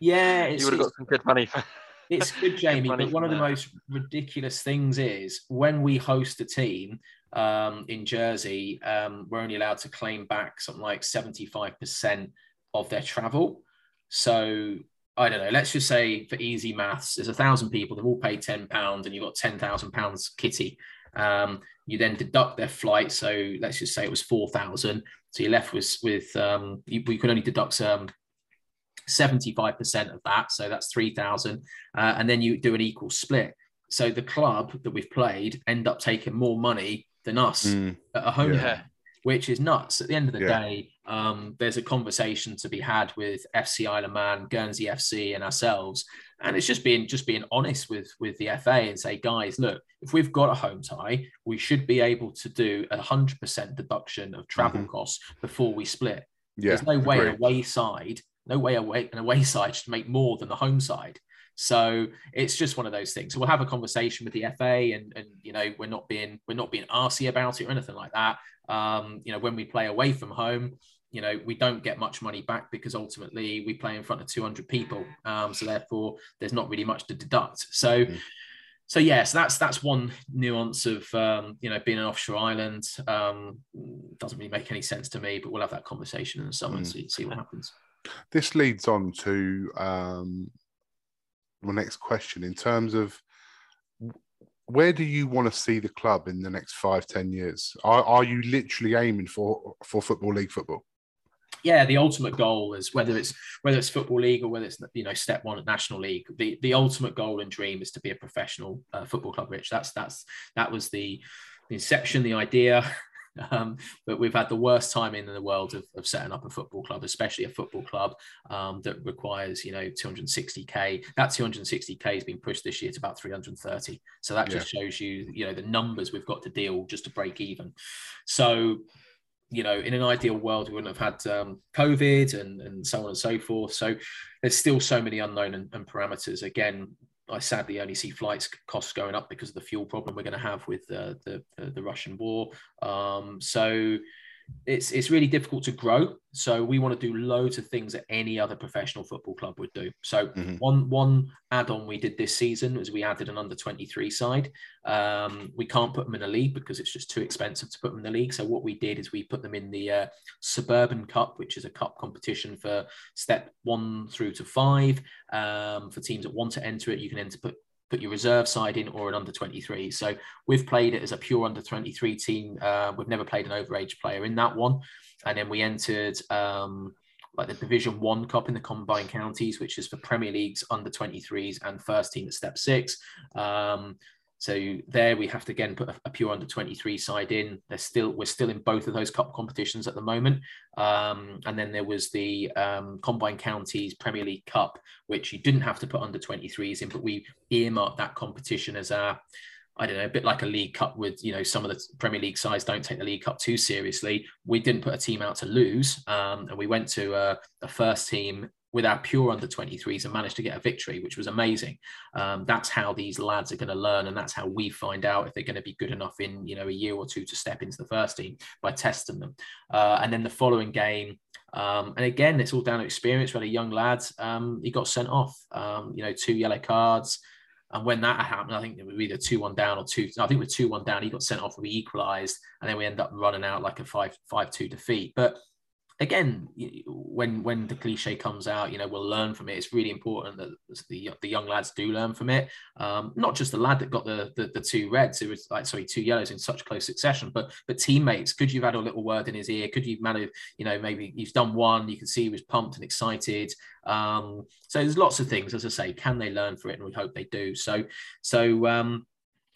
Yeah, you would have got some good money. For... it's good, Jamie. but one of the most ridiculous things is when we host a team um, in Jersey, um, we're only allowed to claim back something like 75% of their travel. So I don't know, let's just say for easy maths, there's a thousand people, they've all paid £10 and you've got £10,000 kitty. Um, you then deduct their flight. So let's just say it was 4,000. So you're left with, with um, you, you could only deduct um, 75% of that. So that's 3,000. Uh, and then you do an equal split. So the club that we've played end up taking more money than us mm. at a home yeah. which is nuts. At the end of the yeah. day, um, there's a conversation to be had with FC Isle of Man, Guernsey FC, and ourselves and it's just being just being honest with with the FA and say, guys, look, if we've got a home tie, we should be able to do a hundred percent deduction of travel mm-hmm. costs before we split. Yeah, There's no way agreed. away side, no way away an away side should make more than the home side. So it's just one of those things. So we'll have a conversation with the FA, and and you know we're not being we're not being arsy about it or anything like that. Um, you know when we play away from home, you know we don't get much money back because ultimately we play in front of 200 people um, so therefore there's not really much to deduct so mm. so yes yeah, so that's that's one nuance of um, you know being an offshore island um, doesn't really make any sense to me but we'll have that conversation in the summer mm. and see, see what happens this leads on to um, my next question in terms of where do you want to see the club in the next five ten years are, are you literally aiming for for football league football yeah, the ultimate goal is whether it's whether it's football league or whether it's you know step one at national league. The the ultimate goal and dream is to be a professional uh, football club. Rich, that's that's that was the, the inception, the idea. Um, but we've had the worst time in the world of, of setting up a football club, especially a football club um, that requires, you know, 260k. That 260k has been pushed this year to about 330. So that just yeah. shows you, you know, the numbers we've got to deal just to break even. So you know, in an ideal world, we wouldn't have had um, COVID and, and so on and so forth. So there's still so many unknown and, and, parameters. Again, I sadly only see flights costs going up because of the fuel problem we're going to have with uh, the, the, the Russian war. Um, so it's it's really difficult to grow. So we want to do loads of things that any other professional football club would do. So mm-hmm. one one add-on we did this season was we added an under 23 side. Um, we can't put them in a league because it's just too expensive to put them in the league. So what we did is we put them in the uh, Suburban Cup, which is a cup competition for step one through to five. Um, for teams that want to enter it, you can enter put put your reserve side in or an under 23. So we've played it as a pure under 23 team. Uh, we've never played an overage player in that one. And then we entered um, like the Division One Cup in the combined counties, which is for Premier Leagues under 23s and first team at step six. Um, so there we have to again put a, a, pure under 23 side in. They're still we're still in both of those cup competitions at the moment. Um, and then there was the um, Combined Counties Premier League Cup, which you didn't have to put under 23s in, but we earmarked that competition as a I don't know, a bit like a League Cup with, you know, some of the Premier League sides don't take the League Cup too seriously. We didn't put a team out to lose. Um, and we went to a, a first team with our pure under 23s and managed to get a victory, which was amazing. Um, that's how these lads are going to learn, and that's how we find out if they're going to be good enough in you know a year or two to step into the first team by testing them. Uh, and then the following game, um, and again, it's all down to experience. We had a young lad, um, he got sent off. Um, you know, two yellow cards. And when that happened, I think it was either two one down or two. I think we're two one down. He got sent off. We equalised, and then we end up running out like a five five two defeat. But again, when when the cliche comes out, you know, we'll learn from it. It's really important that the, the young lads do learn from it. Um, not just the lad that got the, the, the two reds, it was like sorry, two yellows in such close succession, but but teammates. Could you've had a little word in his ear? Could you've managed, you know, maybe he's done one. You can see he was pumped and excited. Um, so there's lots of things, as I say. Can they learn for it? And we hope they do. So so. Um,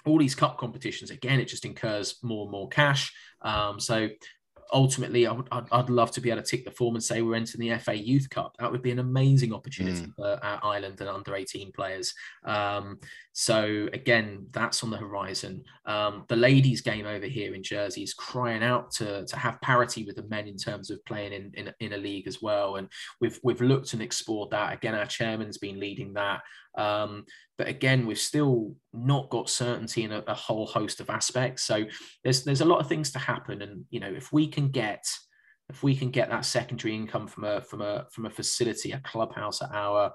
all these cup competitions again it just incurs more and more cash um, so ultimately, I would, I'd, I'd, love to be able to tick the form and say we're entering the FA Youth Cup. That would be an amazing opportunity mm. for our Ireland and under 18 players. Um, so again, that's on the horizon. Um, the ladies' game over here in Jersey is crying out to, to have parity with the men in terms of playing in, in, in a league as well. And we've we've looked and explored that. Again, our chairman's been leading that. Um, but again, we've still not got certainty in a, a, whole host of aspects. So there's there's a lot of things to happen, and you know, if we can get if we can get that secondary income from a from a from a facility, a clubhouse at our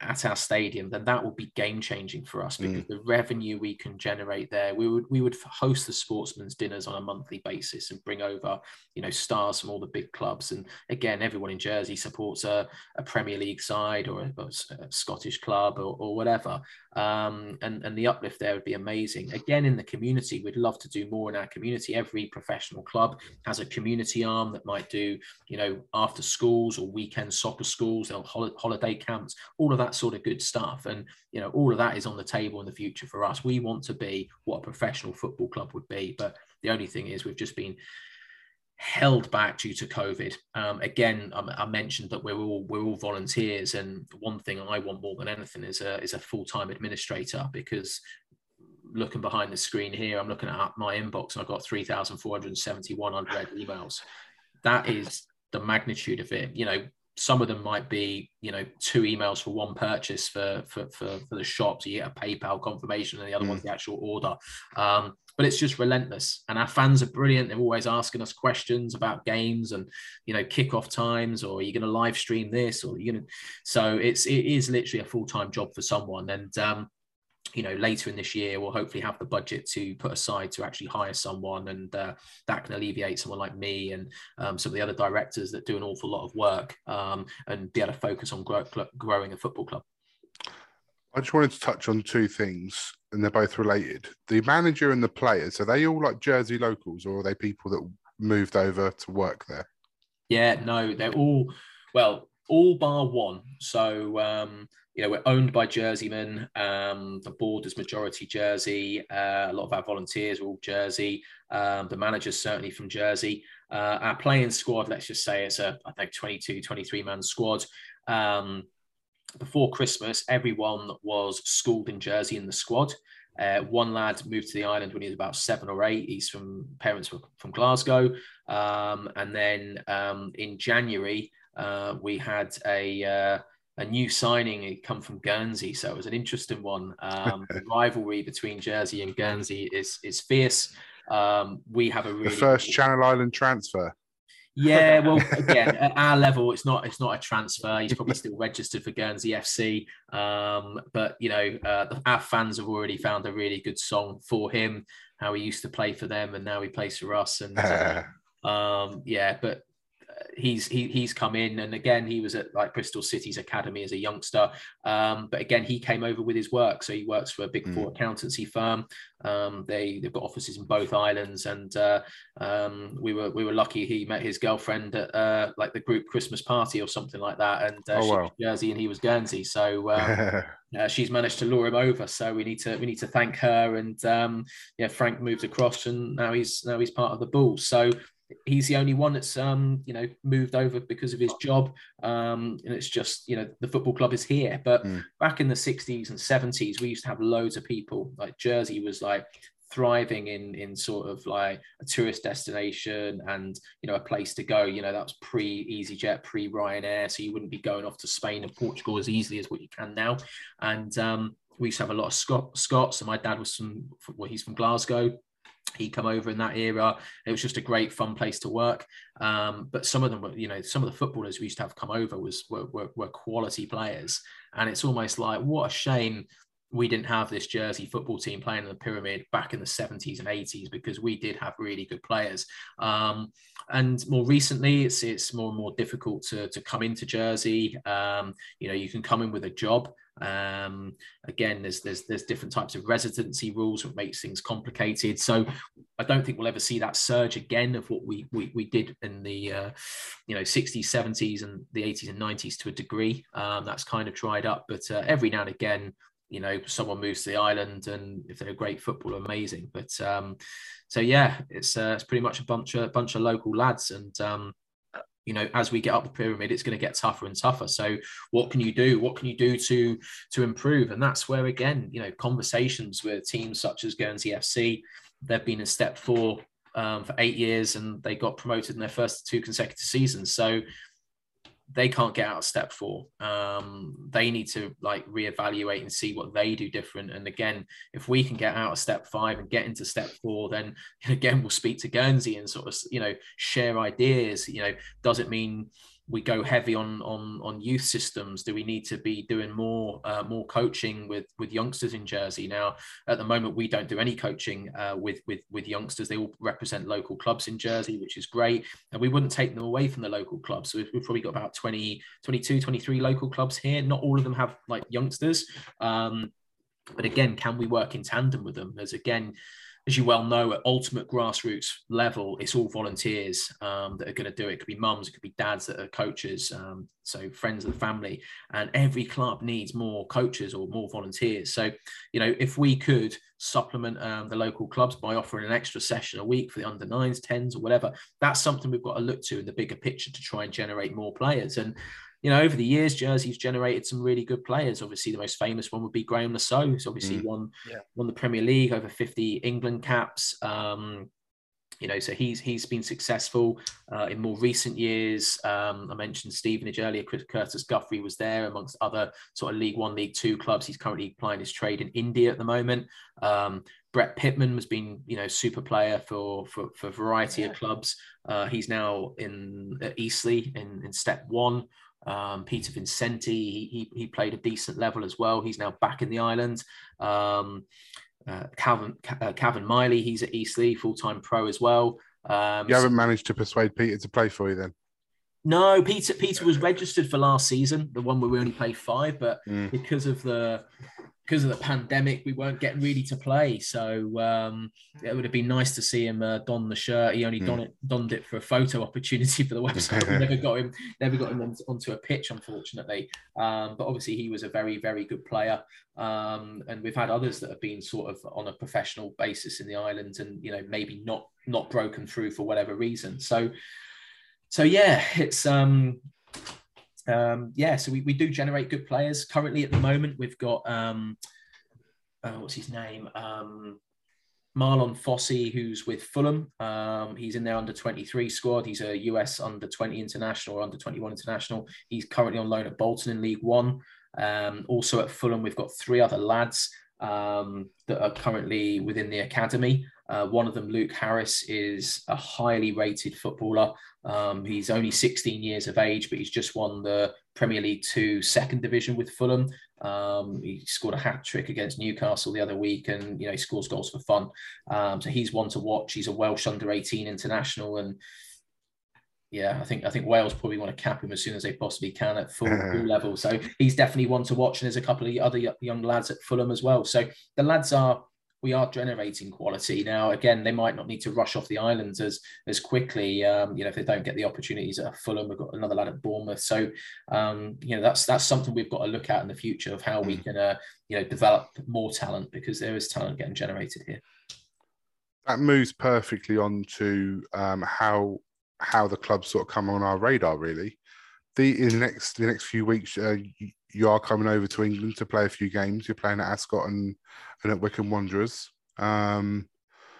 at our stadium, then that will be game changing for us because mm. the revenue we can generate there, we would we would host the sportsmen's dinners on a monthly basis and bring over you know stars from all the big clubs. And again, everyone in Jersey supports a, a Premier League side or a, a Scottish club or, or whatever. Um, and and the uplift there would be amazing. Again, in the community, we'd love to do more in our community. Every professional club has a community arm that might do you know after schools or weekend soccer schools, they'll holiday camps all of that sort of good stuff. And, you know, all of that is on the table in the future for us. We want to be what a professional football club would be. But the only thing is, we've just been held back due to COVID. Um, again, I, I, mentioned that we're all we're all volunteers, and one thing I want more than anything is a is a full time administrator because looking behind the screen here, I'm looking at my inbox and I've got 3,471 unread emails. That is the magnitude of it. You know, some of them might be, you know, two emails for one purchase for for for, for the shop. So you get a PayPal confirmation, and the other mm. one's the actual order. Um, but it's just relentless. And our fans are brilliant. They're always asking us questions about games and you know kickoff times, or are you going to live stream this, or are you know. So it's it is literally a full time job for someone. And um, you know later in this year we'll hopefully have the budget to put aside to actually hire someone and uh, that can alleviate someone like me and um, some of the other directors that do an awful lot of work um, and be able to focus on grow, growing a football club. I just wanted to touch on two things and they're both related. The manager and the players are they all like jersey locals or are they people that moved over to work there? Yeah no they're all well all bar one so um, you know, we're owned by Jerseymen. Um, the board is majority Jersey. Uh, a lot of our volunteers are all Jersey. Um, the manager's certainly from Jersey. Uh, our playing squad, let's just say it's a, I think, 22, 23 man squad. Um, before Christmas, everyone was schooled in Jersey in the squad. Uh, one lad moved to the island when he was about seven or eight. He's from parents were from Glasgow. Um, and then um, in January, uh, we had a uh, a new signing had come from Guernsey, so it was an interesting one. Um, the rivalry between Jersey and Guernsey is is fierce. Um, we have a really the first Channel Island transfer. Yeah, well, again, at our level, it's not it's not a transfer. He's probably still registered for Guernsey FC, um, but you know, uh, our fans have already found a really good song for him. How he used to play for them, and now he plays for us. And uh, um, yeah, but he's he, he's come in and again he was at like Bristol City's academy as a youngster. Um, but again he came over with his work. So he works for a big mm. four accountancy firm. Um, they they've got offices in both islands and uh, um, we were we were lucky he met his girlfriend at uh, like the group Christmas party or something like that and uh, oh, wow. Jersey and he was Guernsey. So um, uh, she's managed to lure him over. So we need to we need to thank her and um, yeah Frank moved across and now he's now he's part of the Bulls so he's the only one that's um, you know moved over because of his job. Um, and it's just you know the football club is here. But mm. back in the 60s and 70s we used to have loads of people. Like jersey was like thriving in in sort of like a tourist destination and you know a place to go. You know that was pre easyjet pre ryanair. So you wouldn't be going off to spain and portugal as easily as what you can now. And um, we used to have a lot of Scot- scots. And my dad was from well he's from glasgow he come over in that era. It was just a great, fun place to work. Um, but some of them were, you know, some of the footballers we used to have come over was were, were, were quality players, and it's almost like what a shame we didn't have this Jersey football team playing in the pyramid back in the 70s and 80s because we did have really good players. Um, and more recently, it's it's more and more difficult to, to come into Jersey. Um, you know, you can come in with a job. Um, again, there's there's there's different types of residency rules, which makes things complicated. So I don't think we'll ever see that surge again of what we we, we did in the uh, you know 60s, 70s, and the 80s and 90s to a degree. Um, that's kind of dried up, but uh, every now and again, you know, someone moves to the island, and if they're a great footballer, amazing. But um, so yeah, it's uh, it's pretty much a bunch of bunch of local lads, and um, you know as we get up the pyramid it's going to get tougher and tougher. So what can you do? What can you do to to improve? And that's where again you know conversations with teams such as guernsey fc they've been in step four um, for eight years and they got promoted in their first two consecutive seasons. So they can't get out of step four. Um, they need to like reevaluate and see what they do different. And again, if we can get out of step five and get into step four, then again we'll speak to Guernsey and sort of you know share ideas. You know, does it mean we go heavy on on on youth systems? Do we need to be doing more uh, more coaching with with youngsters in Jersey? Now, at the moment, we don't do any coaching uh, with with with youngsters. They all represent local clubs in Jersey, which is great, and we wouldn't take them away from the local clubs. So we've, we've probably got about 20, 22, 23 local clubs here. Not all of them have like youngsters. Um, but again, can we work in tandem with them? As again, as you well know, at ultimate grassroots level, it's all volunteers um, that are going to do it. It could be mums, it could be dads that are coaches, um, so friends of the family. And every club needs more coaches or more volunteers. So, you know, if we could supplement um, the local clubs by offering an extra session a week for the under nines, tens, or whatever, that's something we've got to look to in the bigger picture to try and generate more players. And you know, over the years, Jersey's generated some really good players. Obviously, the most famous one would be Graeme Saux, who's obviously mm. won yeah. won the Premier League, over 50 England caps. Um, you know, so he's he's been successful uh, in more recent years. Um, I mentioned Stevenage earlier. Kurtis Guthrie was there amongst other sort of League One, League Two clubs. He's currently playing his trade in India at the moment. Um, Brett Pitman has been, you know, super player for for, for a variety yeah. of clubs. Uh, he's now in at Eastleigh in, in Step One. Um, Peter Vincenti, he, he, he, played a decent level as well. He's now back in the island. Um, uh, Calvin uh, Calvin Miley, he's at Eastleigh, full time pro as well. Um, you haven't managed to persuade Peter to play for you then? No, Peter Peter was registered for last season, the one where we only played five, but mm. because of the because of the pandemic, we weren't getting really to play. So um, it would have been nice to see him uh, don the shirt. He only mm. it, donned it for a photo opportunity for the website. we never got him, never got him onto a pitch, unfortunately. Um, but obviously, he was a very, very good player. Um, and we've had others that have been sort of on a professional basis in the island, and you know maybe not not broken through for whatever reason. So, so yeah, it's um um, yeah, so we, we do generate good players. Currently, at the moment, we've got um, uh, what's his name? Um, Marlon Fossey, who's with Fulham. Um, he's in their under 23 squad. He's a US under 20 international or under 21 international. He's currently on loan at Bolton in League One. Um, also at Fulham, we've got three other lads um, that are currently within the academy. Uh, one of them, Luke Harris, is a highly rated footballer. Um, he's only 16 years of age, but he's just won the Premier League Two second division with Fulham. Um, he scored a hat trick against Newcastle the other week, and you know he scores goals for fun. Um, so he's one to watch. He's a Welsh under 18 international, and yeah, I think I think Wales probably want to cap him as soon as they possibly can at full, full level. So he's definitely one to watch. And there's a couple of other young lads at Fulham as well. So the lads are we are generating quality now. Again, they might not need to rush off the islands as as quickly. Um, you know, if they don't get the opportunities at Fulham, we've got another lad at Bournemouth. So, um, you know, that's that's something we've got to look at in the future of how we hmm. can, uh, you know, develop more talent because there is talent getting generated here. That moves perfectly on to um, how how the clubs sort of come on our radar. Really, the in the next the next few weeks, uh, you, you are coming over to England to play a few games. You're playing at Ascot and and at Wycombe Wanderers. Um,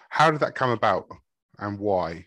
how did that come about and why?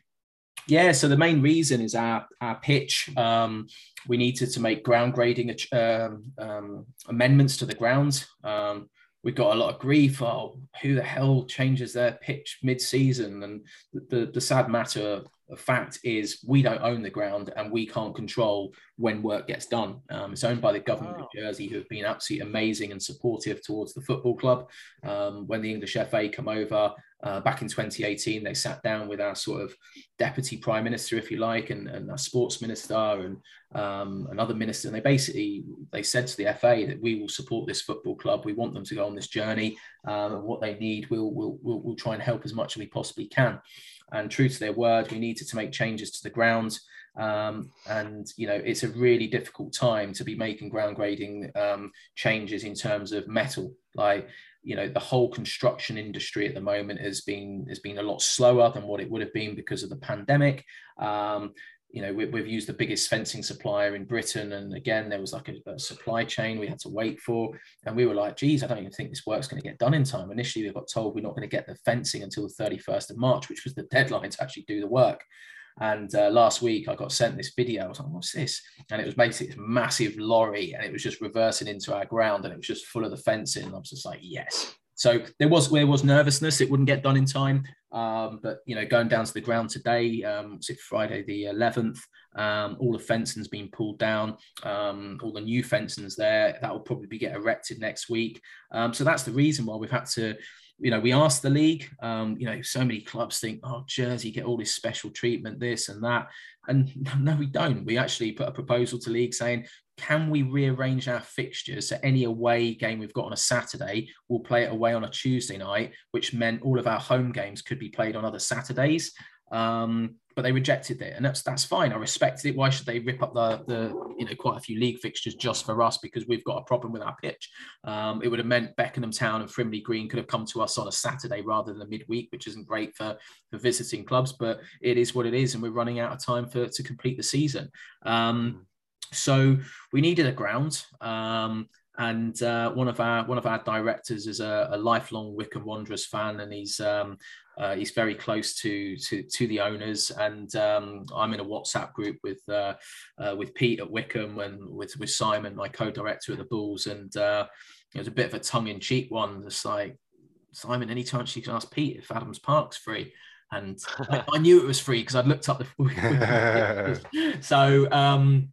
Yeah, so the main reason is our our pitch. Um, we needed to make ground grading um, um, amendments to the grounds. Um, we got a lot of grief. Oh, who the hell changes their pitch mid-season? And the, the, the sad matter of fact is we don't own the ground and we can't control when work gets done. Um, it's owned by the government wow. of Jersey, who have been absolutely amazing and supportive towards the football club. Um, when the English FA come over uh, back in 2018, they sat down with our sort of deputy prime minister, if you like, and, and our sports minister and um, another minister, and they basically they said to the FA that we will support this football club. We want them to go on this journey, um, and what they need, we'll, we'll we'll we'll try and help as much as we possibly can. And true to their word, we needed to make changes to the ground. Um, and you know it's a really difficult time to be making ground grading um, changes in terms of metal like you know the whole construction industry at the moment has been has been a lot slower than what it would have been because of the pandemic um, you know, we, have used the biggest fencing supplier in Britain. And again, there was like a, a, supply chain we had to wait for. And we were like, geez, I don't even think this work's going to get done in time. Initially, we got told we're not going to get the fencing until the 31st of March, which was the deadline to actually do the work. And uh, last week, I got sent this video. I was like, what's this? And it was basically this massive lorry and it was just reversing into our ground and it was just full of the fencing. And I was just like, yes. So there was there was nervousness; it wouldn't get done in time. Um, but you know, going down to the ground today, um, was it Friday the 11th? Um, all the fencing's been pulled down. Um, all the new fencing's there. That will probably be get erected next week. Um, so that's the reason why we've had to. You know, we asked the league. Um, you know, so many clubs think, "Oh, Jersey get all this special treatment, this and that," and no, we don't. We actually put a proposal to league saying, can we rearrange our fixtures so any away game we've got on a Saturday, we'll play it away on a Tuesday night, which meant all of our home games could be played on other Saturdays. Um, but they rejected it, and that's that's fine. I respected it. Why should they rip up the the you know quite a few league fixtures just for us because we've got a problem with our pitch? Um, it would have meant Beckenham Town and Frimley Green could have come to us on a Saturday rather than a midweek, which isn't great for for visiting clubs. But it is what it is, and we're running out of time for to complete the season. Um, so we needed a ground. Um, and uh, one of our one of our directors is a, a lifelong Wycombe Wanderers fan, and he's um, uh, he's very close to to, to the owners. And um, I'm in a WhatsApp group with uh, uh with Pete at Wycombe and with with Simon, my co-director at the Bulls, and uh, it was a bit of a tongue-in-cheek one. It's like Simon, any chance you can ask Pete if Adams Park's free? And I, I, knew it was free because I'd looked up the. so um,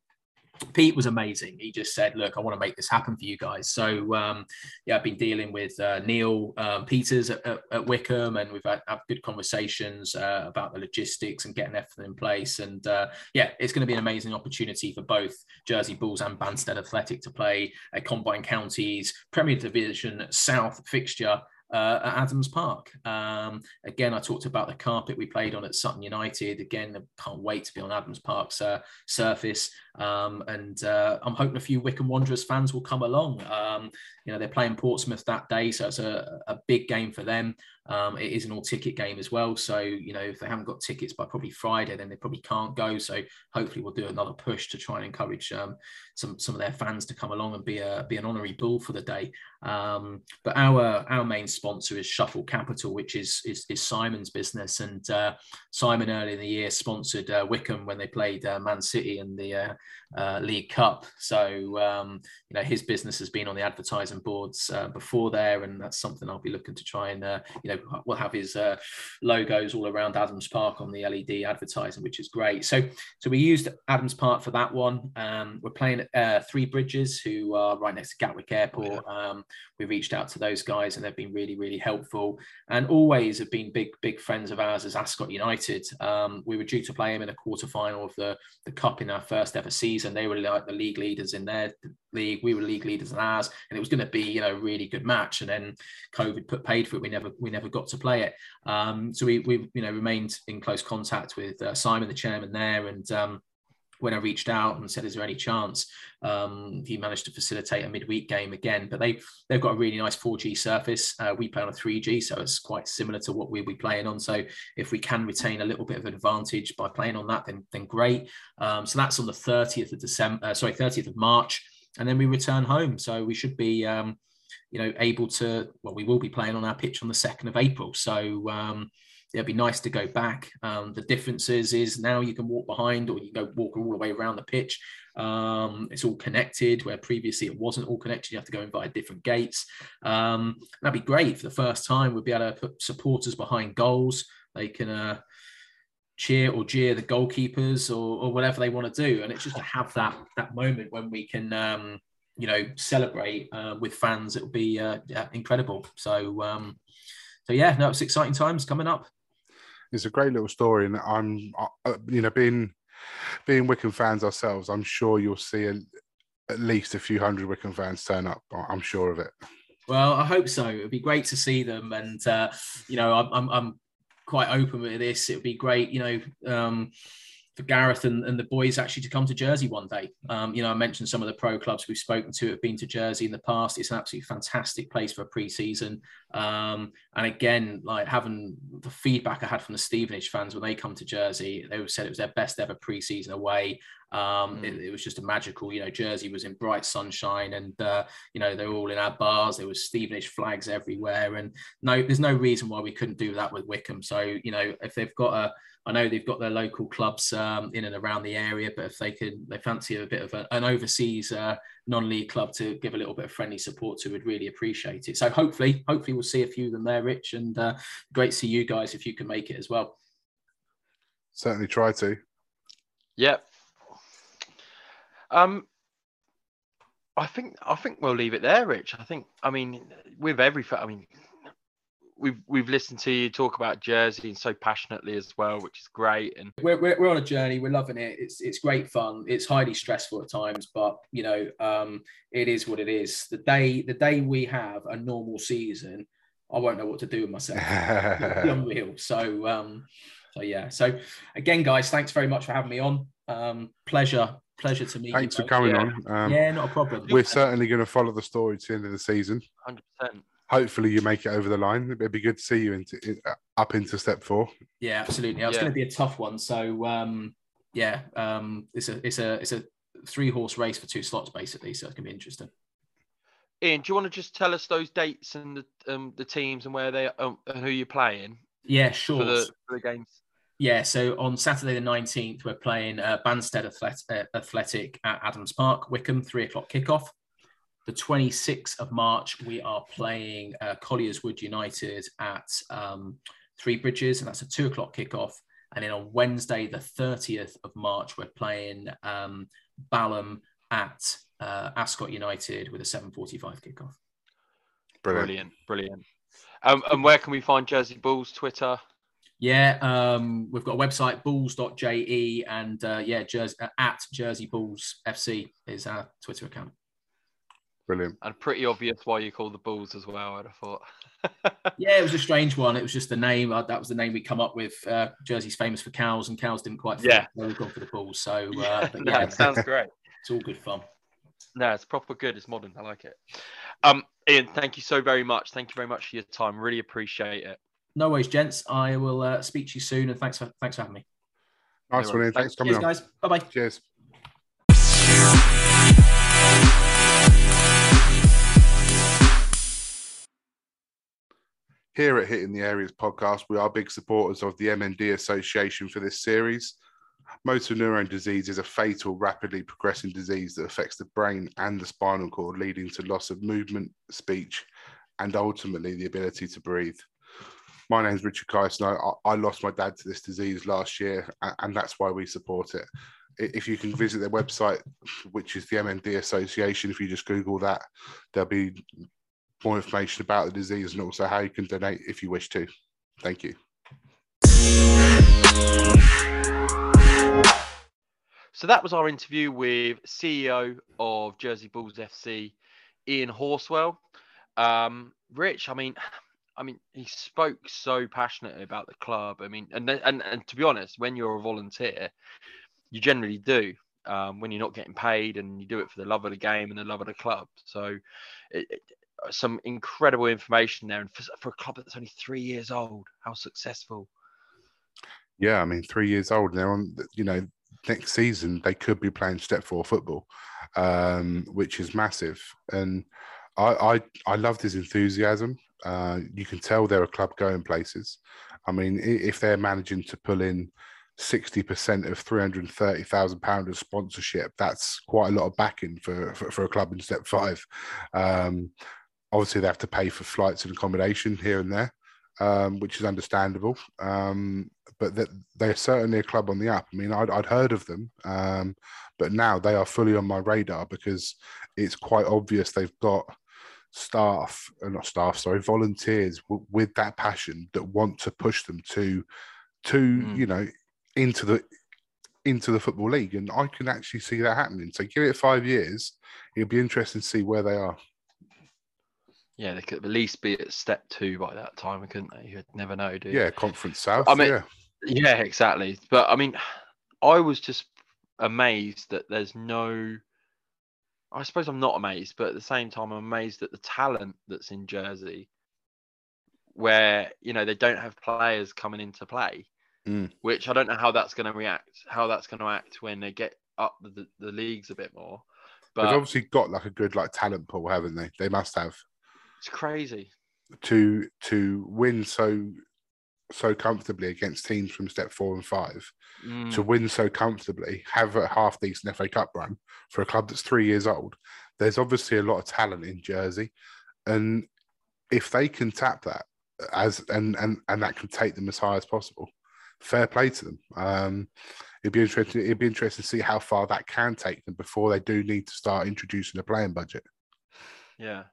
Pete was amazing. He just said, "Look, I want to make this happen for you guys." So, um, yeah, I've been dealing with uh, Neil um, Peters at, at, at, Wycombe, and we've had, had good conversations uh, about the logistics and getting everything in place. And uh, yeah, it's going to be an amazing opportunity for both Jersey Bulls and Banstead Athletic to play a combined counties Premier Division South fixture uh, at Adams Park. Um, again, I talked about the carpet we played on at Sutton United. Again, I can't wait to be on Adams Park's uh, surface. Um, and uh, I'm hoping a few Wycombe Wanderers fans will come along. Um, you know, they're playing Portsmouth that day, so it's a, a big game for them. Um, it is an all ticket game as well. So, you know, if they haven't got tickets by probably Friday, then they probably can't go. So hopefully we'll do another push to try and encourage um, some, some of their fans to come along and be a, be an honorary bull for the day. Um, but our, our main sponsor is Shuffle Capital, which is, is, is Simon's business. And uh, Simon early in the year sponsored uh, Wycombe when they played uh, Man City in the uh, uh, League Cup. So, um, you know, his business has been on the advertising boards uh, before there. And that's something I'll be looking to try and, you know, we'll have his uh, logos all around Adams Park on the LED advertising, which is great. So, so we used Adams Park for that one. Um, we're playing uh, Three Bridges, who are right next to Gatwick Airport. Um, we reached out to those guys, and they've been really, really helpful, and always have been big, big friends of ours as Ascot United. Um, we were due to play them in a quarter final of the the cup in our first ever season. They were like the league leaders in their league. We were league leaders in ours, and it was going to be you know a really good match. And then COVID put paid for it. We never we never got to play it. Um, so we we you know remained in close contact with uh, Simon, the chairman there, and um, when I reached out and said, "Is there any chance?" Um, he managed to facilitate a midweek game again. But they they've got a really nice 4G surface. Uh, we play on a 3G, so it's quite similar to what we'll be playing on. So if we can retain a little bit of an advantage by playing on that, then then great. Um, so that's on the 30th of December. Uh, sorry, 30th of March, and then we return home. So we should be. Um, you know, able to well, we will be playing on our pitch on the second of April. So um, it'd be nice to go back. Um, the differences is now you can walk behind or you can go walk all the way around the pitch. Um, it's all connected where previously it wasn't all connected. You have to go in via different gates. Um, that'd be great for the first time. We'd be able to put supporters behind goals. They can uh, cheer or jeer the goalkeepers or, or, whatever they want to do. And it's just to have that that moment when we can um, you know celebrate uh, with fans. It will be uh, yeah, incredible. So um, so yeah, no, it's exciting times coming up. It's a great little story, and I'm you know being being Wycombe fans ourselves, I'm sure you'll see a, at least a few hundred Wycombe fans turn up. I'm sure of it. Well, I hope so. It'd be great to see them, and uh, you know, I'm, I'm, I'm quite open with this. It would be great, you know. Um, for Gareth and, and the boys actually to come to Jersey one day. Um, you know, I mentioned some of the pro clubs we've spoken to have been to Jersey in the past. It's an absolutely fantastic place for a pre-season. Um, and again, like having the feedback I had from the Stevenage fans when they come to Jersey, they said it was their best ever pre-season away. Um, mm. it, it, was just a magical, you know, Jersey was in bright sunshine and, uh, you know, they're all in our bars. There was Stevenage flags everywhere. And no, there's no reason why we couldn't do that with Wycombe. So, you know, if they've got a, I know they've got their local clubs um, in and around the area, but if they can, they fancy a bit of a, an overseas uh, non-league club to give a little bit of friendly support to, would really appreciate it. So hopefully, hopefully we'll see a few of them there, Rich, and uh, great to see you guys if you can make it as well. Certainly try to. Yep. Um, I think I think we'll leave it there, Rich. I think I mean with every I mean we've we've listened to you talk about Jersey and so passionately as well, which is great. And we're, we're, we're on a journey. We're loving it. It's it's great fun. It's highly stressful at times, but you know, um, it is what it is. The day the day we have a normal season, I won't know what to do with myself. unreal. So um, so yeah. So again, guys, thanks very much for having me on. Um, pleasure pleasure to meet Thanks you. Thanks for coming yeah. on. Um, yeah, not a problem. We're certainly going to follow the story to the end of the season. Hundred percent. Hopefully, you make it over the line. It'd be good to see you into up into step four. Yeah, absolutely. It's Yeah. going to be a tough one. So um, yeah, um, it's a it's a it's a three horse race for two slots basically. So it's going to be interesting. Ian, do you want to just tell us those dates and the um, the teams and where they um, and who you're playing Yeah, sure. for the for the games? Yeah, so on Saturday the 19th, we're playing uh, Banstead Athlet- uh, Athletic at Adams Park, Wycombe, three o'clock kickoff. The 26th of March, we are playing uh, Colliers Wood United at um, Three Bridges, and that's a two o'clock kickoff. And then on Wednesday, the 30th of March, we're playing um, Balham at uh, Ascot United with a 7:45 kickoff. Brilliant. Brilliant, brilliant. Um, and where can we find Jersey Bulls? Twitter. Yeah, um, we've got a website, bulls.je, and uh, yeah, Jersey, uh, at Jersey Bulls FC is our Twitter account. Brilliant. And pretty obvious why you call the Bulls as well. I'd have thought. Yeah, it was a strange one. It was just the name. Uh, that was the name we come up with. Uh, Jersey's famous for cows, and cows didn't quite fit. Yeah. So we've gone for the Bulls. So uh, yeah, but no, yeah, it sounds great. it's all good fun. No, it's proper good. It's modern. I like it. Um, Ian, thank you so very much. Thank you very much for your time. Really appreciate it. No worries, gents. I will uh, speak to you soon, and thanks for thanks for having me. Nice one. Thanks for coming Cheers, on. guys. Bye bye. Cheers. Here at Hitting the Areas podcast, we are big supporters of the MND Association for this series. Motor neurone disease is a fatal, rapidly progressing disease that affects the brain and the spinal cord, leading to loss of movement, speech, and ultimately the ability to breathe. My name's Richard Kyson. I, I lost my dad to this disease last year, and that's why we support it. If you can visit their website, which is the MND Association, if you just Google that, there'll be more information about the disease and also how you can donate if you wish to. Thank you. So that was our interview with CEO of Jersey Bulls FC, Ian Horswell. Um, Rich, I mean, I mean, he spoke so passionately about the club. I mean, and and and to be honest, when you're a volunteer, you generally do. Um, when you're not getting paid and you do it for the love of the game and the love of the club. So, it, it, some incredible information there, and for, for a club that's only three years old, how successful. Yeah, I mean, three years old now. On you know, next season they could be playing step four football, um, which is massive. And I, I, I loved his enthusiasm. Uh, you can tell they're a club going places. I mean, if they're managing to pull in sixty percent of three hundred thirty thousand pound of sponsorship, that's quite a lot of backing for for, for a club in step five. Um, obviously, they have to pay for flights and accommodation here and there. Um, which is understandable. Um, but that they're certainly a club on the up. I mean, I'd, I'd heard of them, um, but now they are fully on my radar because it's quite obvious they've got staff, uh, not staff, sorry, volunteers w- with that passion that want to push them to, to Mm. you know, into the into the football league, and I can actually see that happening. So give it five years; it'll be interesting to see where they are. Yeah, they could at least be at step two by that time, couldn't they? You'd never know, do you? Yeah, Conference South. I mean- yeah, Yeah, exactly. But I mean, I was just amazed that there's no. I suppose I'm not amazed, but at the same time, I'm amazed at the talent that's in Jersey, where you know they don't have players coming into play, Mm. which I don't know how that's going to react, how that's going to act when they get up the, the, leagues a bit more. they've But obviously got like a good like talent pool, haven't they? They must have. it's crazy. to to win so so comfortably against teams from step four and five Mm, to win so comfortably have a half decent FA Cup run for a club that's three years old. There's obviously a lot of talent in Jersey, and if they can tap that as and and and that can take them as high as possible, fair play to them. Um, it'd be interesting. It'd be interesting to see how far that can take them before they do need to start introducing a playing budget. yeah.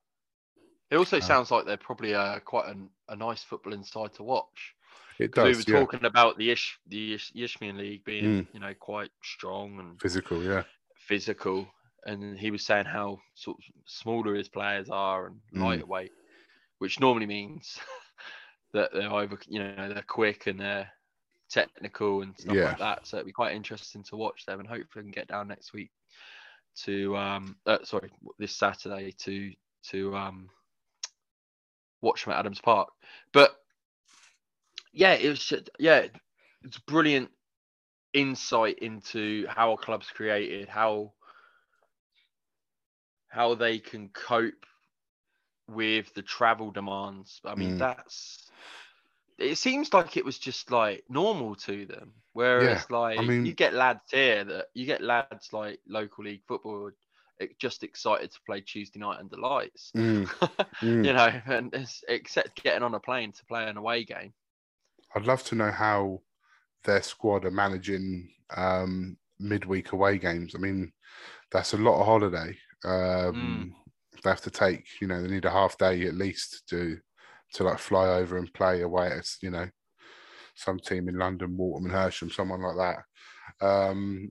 It also Uh, sounds like they're probably uh, quite an a nice football inside to watch. It does. we were yeah. talking about the Ish the Ish, Isthmian League being Mm. you know quite strong and Physical, yeah. physical, and he was saying how sort of smaller his players are and Mm. lighter weight, which normally means that they're over you know they're quick and they're technical and stuff Yeah. like that. So it'd be quite interesting to watch them, and hopefully can get down next week to um uh, sorry this Saturday to to um watch them at Adams Park. But yeah, it was just- yeah, it's brilliant insight into how a club's created, how how they can cope with the travel demands. I mean, Mm. that's it seems like it was just like normal to them. Whereas like mean- you get lads here that you get lads like local league football just excited to play Tuesday night under lights. Mm, mm. you know, and it's, except getting on a plane to play an away game. I'd love to know how their squad are managing um, midweek away games. I mean, that's a lot of holiday. Um, They have to take, you know, they need a half day at least to to like fly over and play away at, you know, some team in London, Walton and Hersham, someone like that. Um,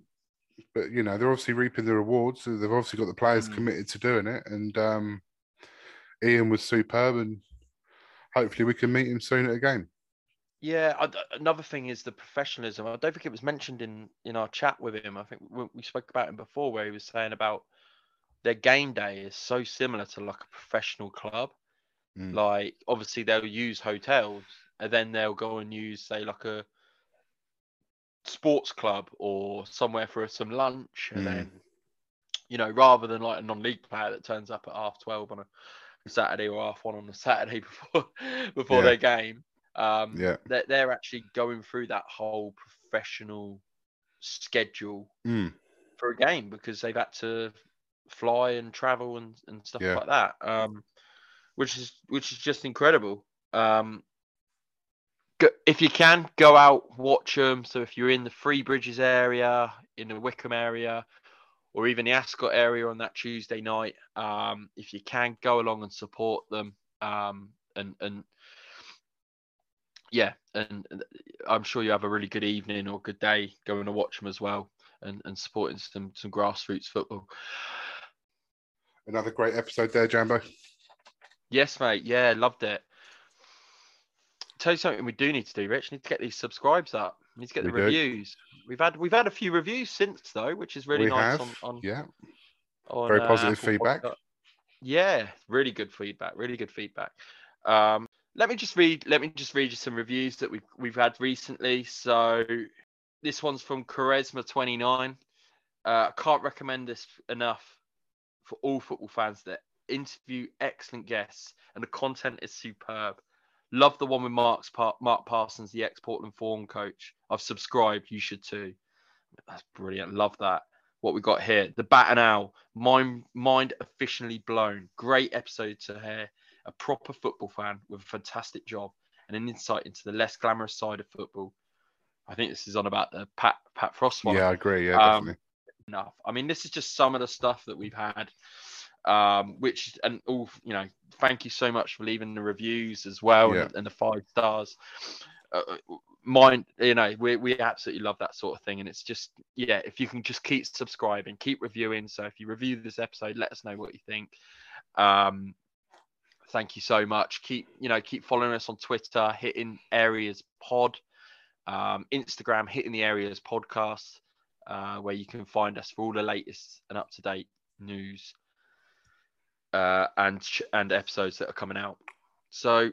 but you know, they're obviously reaping the rewards. They've obviously got the players Mm. committed to doing it, and um, Ian was superb, and hopefully we can meet him soon at a game. Yeah, I, another thing is the professionalism. I don't think it was mentioned in in our chat with him. I think we, we spoke about him before, where he was saying about their game day is so similar to like a professional club. Mm. Like obviously they'll use hotels, and then they'll go and use say like a sports club or somewhere for some lunch, and Mm. then you know rather than like a non-league player that turns up at half twelve on a Saturday or half one on a Saturday before before Yeah. their game. Um, Yeah. they're, they're actually going through that whole professional schedule Mm. for a game because they've had to fly and travel and, and stuff Yeah. like that um which is which is just incredible um go, if you can go out watch them so if you're in the Three Bridges area in the Wycombe area or even the Ascot area on that Tuesday night um if you can go along and support them um and and yeah and I'm sure you have a really good evening or good day going to watch them as well and, and supporting some some grassroots football. Another great episode there, Jambo. Yes, mate. Yeah, loved it. Tell you something we do need to do, Rich. Need to get these subscribes up. Need to get the do. reviews. We've had we've had a few reviews since though, which is really we nice have, on, on, yeah, on very uh, positive Apple feedback. Yeah, really good feedback. Really good feedback. Um, let me just read. Let me just read you some reviews that we've we've had recently. So this one's from Charisma twenty nine. Uh, can't recommend this enough for all football fans. That interview excellent guests and the content is superb. Love the one with Mark's Mark Parsons, the ex Portland Thorns coach. I've subscribed. You should too. That's brilliant. Love that. What we got here, the Bat and Owl, mind mind officially blown. Great episode to hear. A proper football fan with a fantastic job and an insight into the less glamorous side of football. I think this is on about the Pat Pat Frost one Yeah, I agree. Yeah, Um, definitely. enough. I mean, this is just some of the stuff that we've had, um, which and all you know. Thank you so much for leaving the reviews as well Yeah. and, and the five stars. Uh, mine, you know, we we absolutely love that sort of thing, and it's just yeah. If you can just keep subscribing, keep reviewing. So if you review this episode, let us know what you think. Um, thank you so much. Keep you know keep following us on Twitter, hitting areas pod, um, Instagram, hitting the areas podcast uh, where you can find us for all the latest and up to date news uh, and and episodes that are coming out. So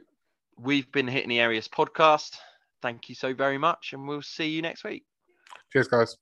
we've been hitting the areas podcast. Thank you so very much, and we'll see you next week. Cheers, guys.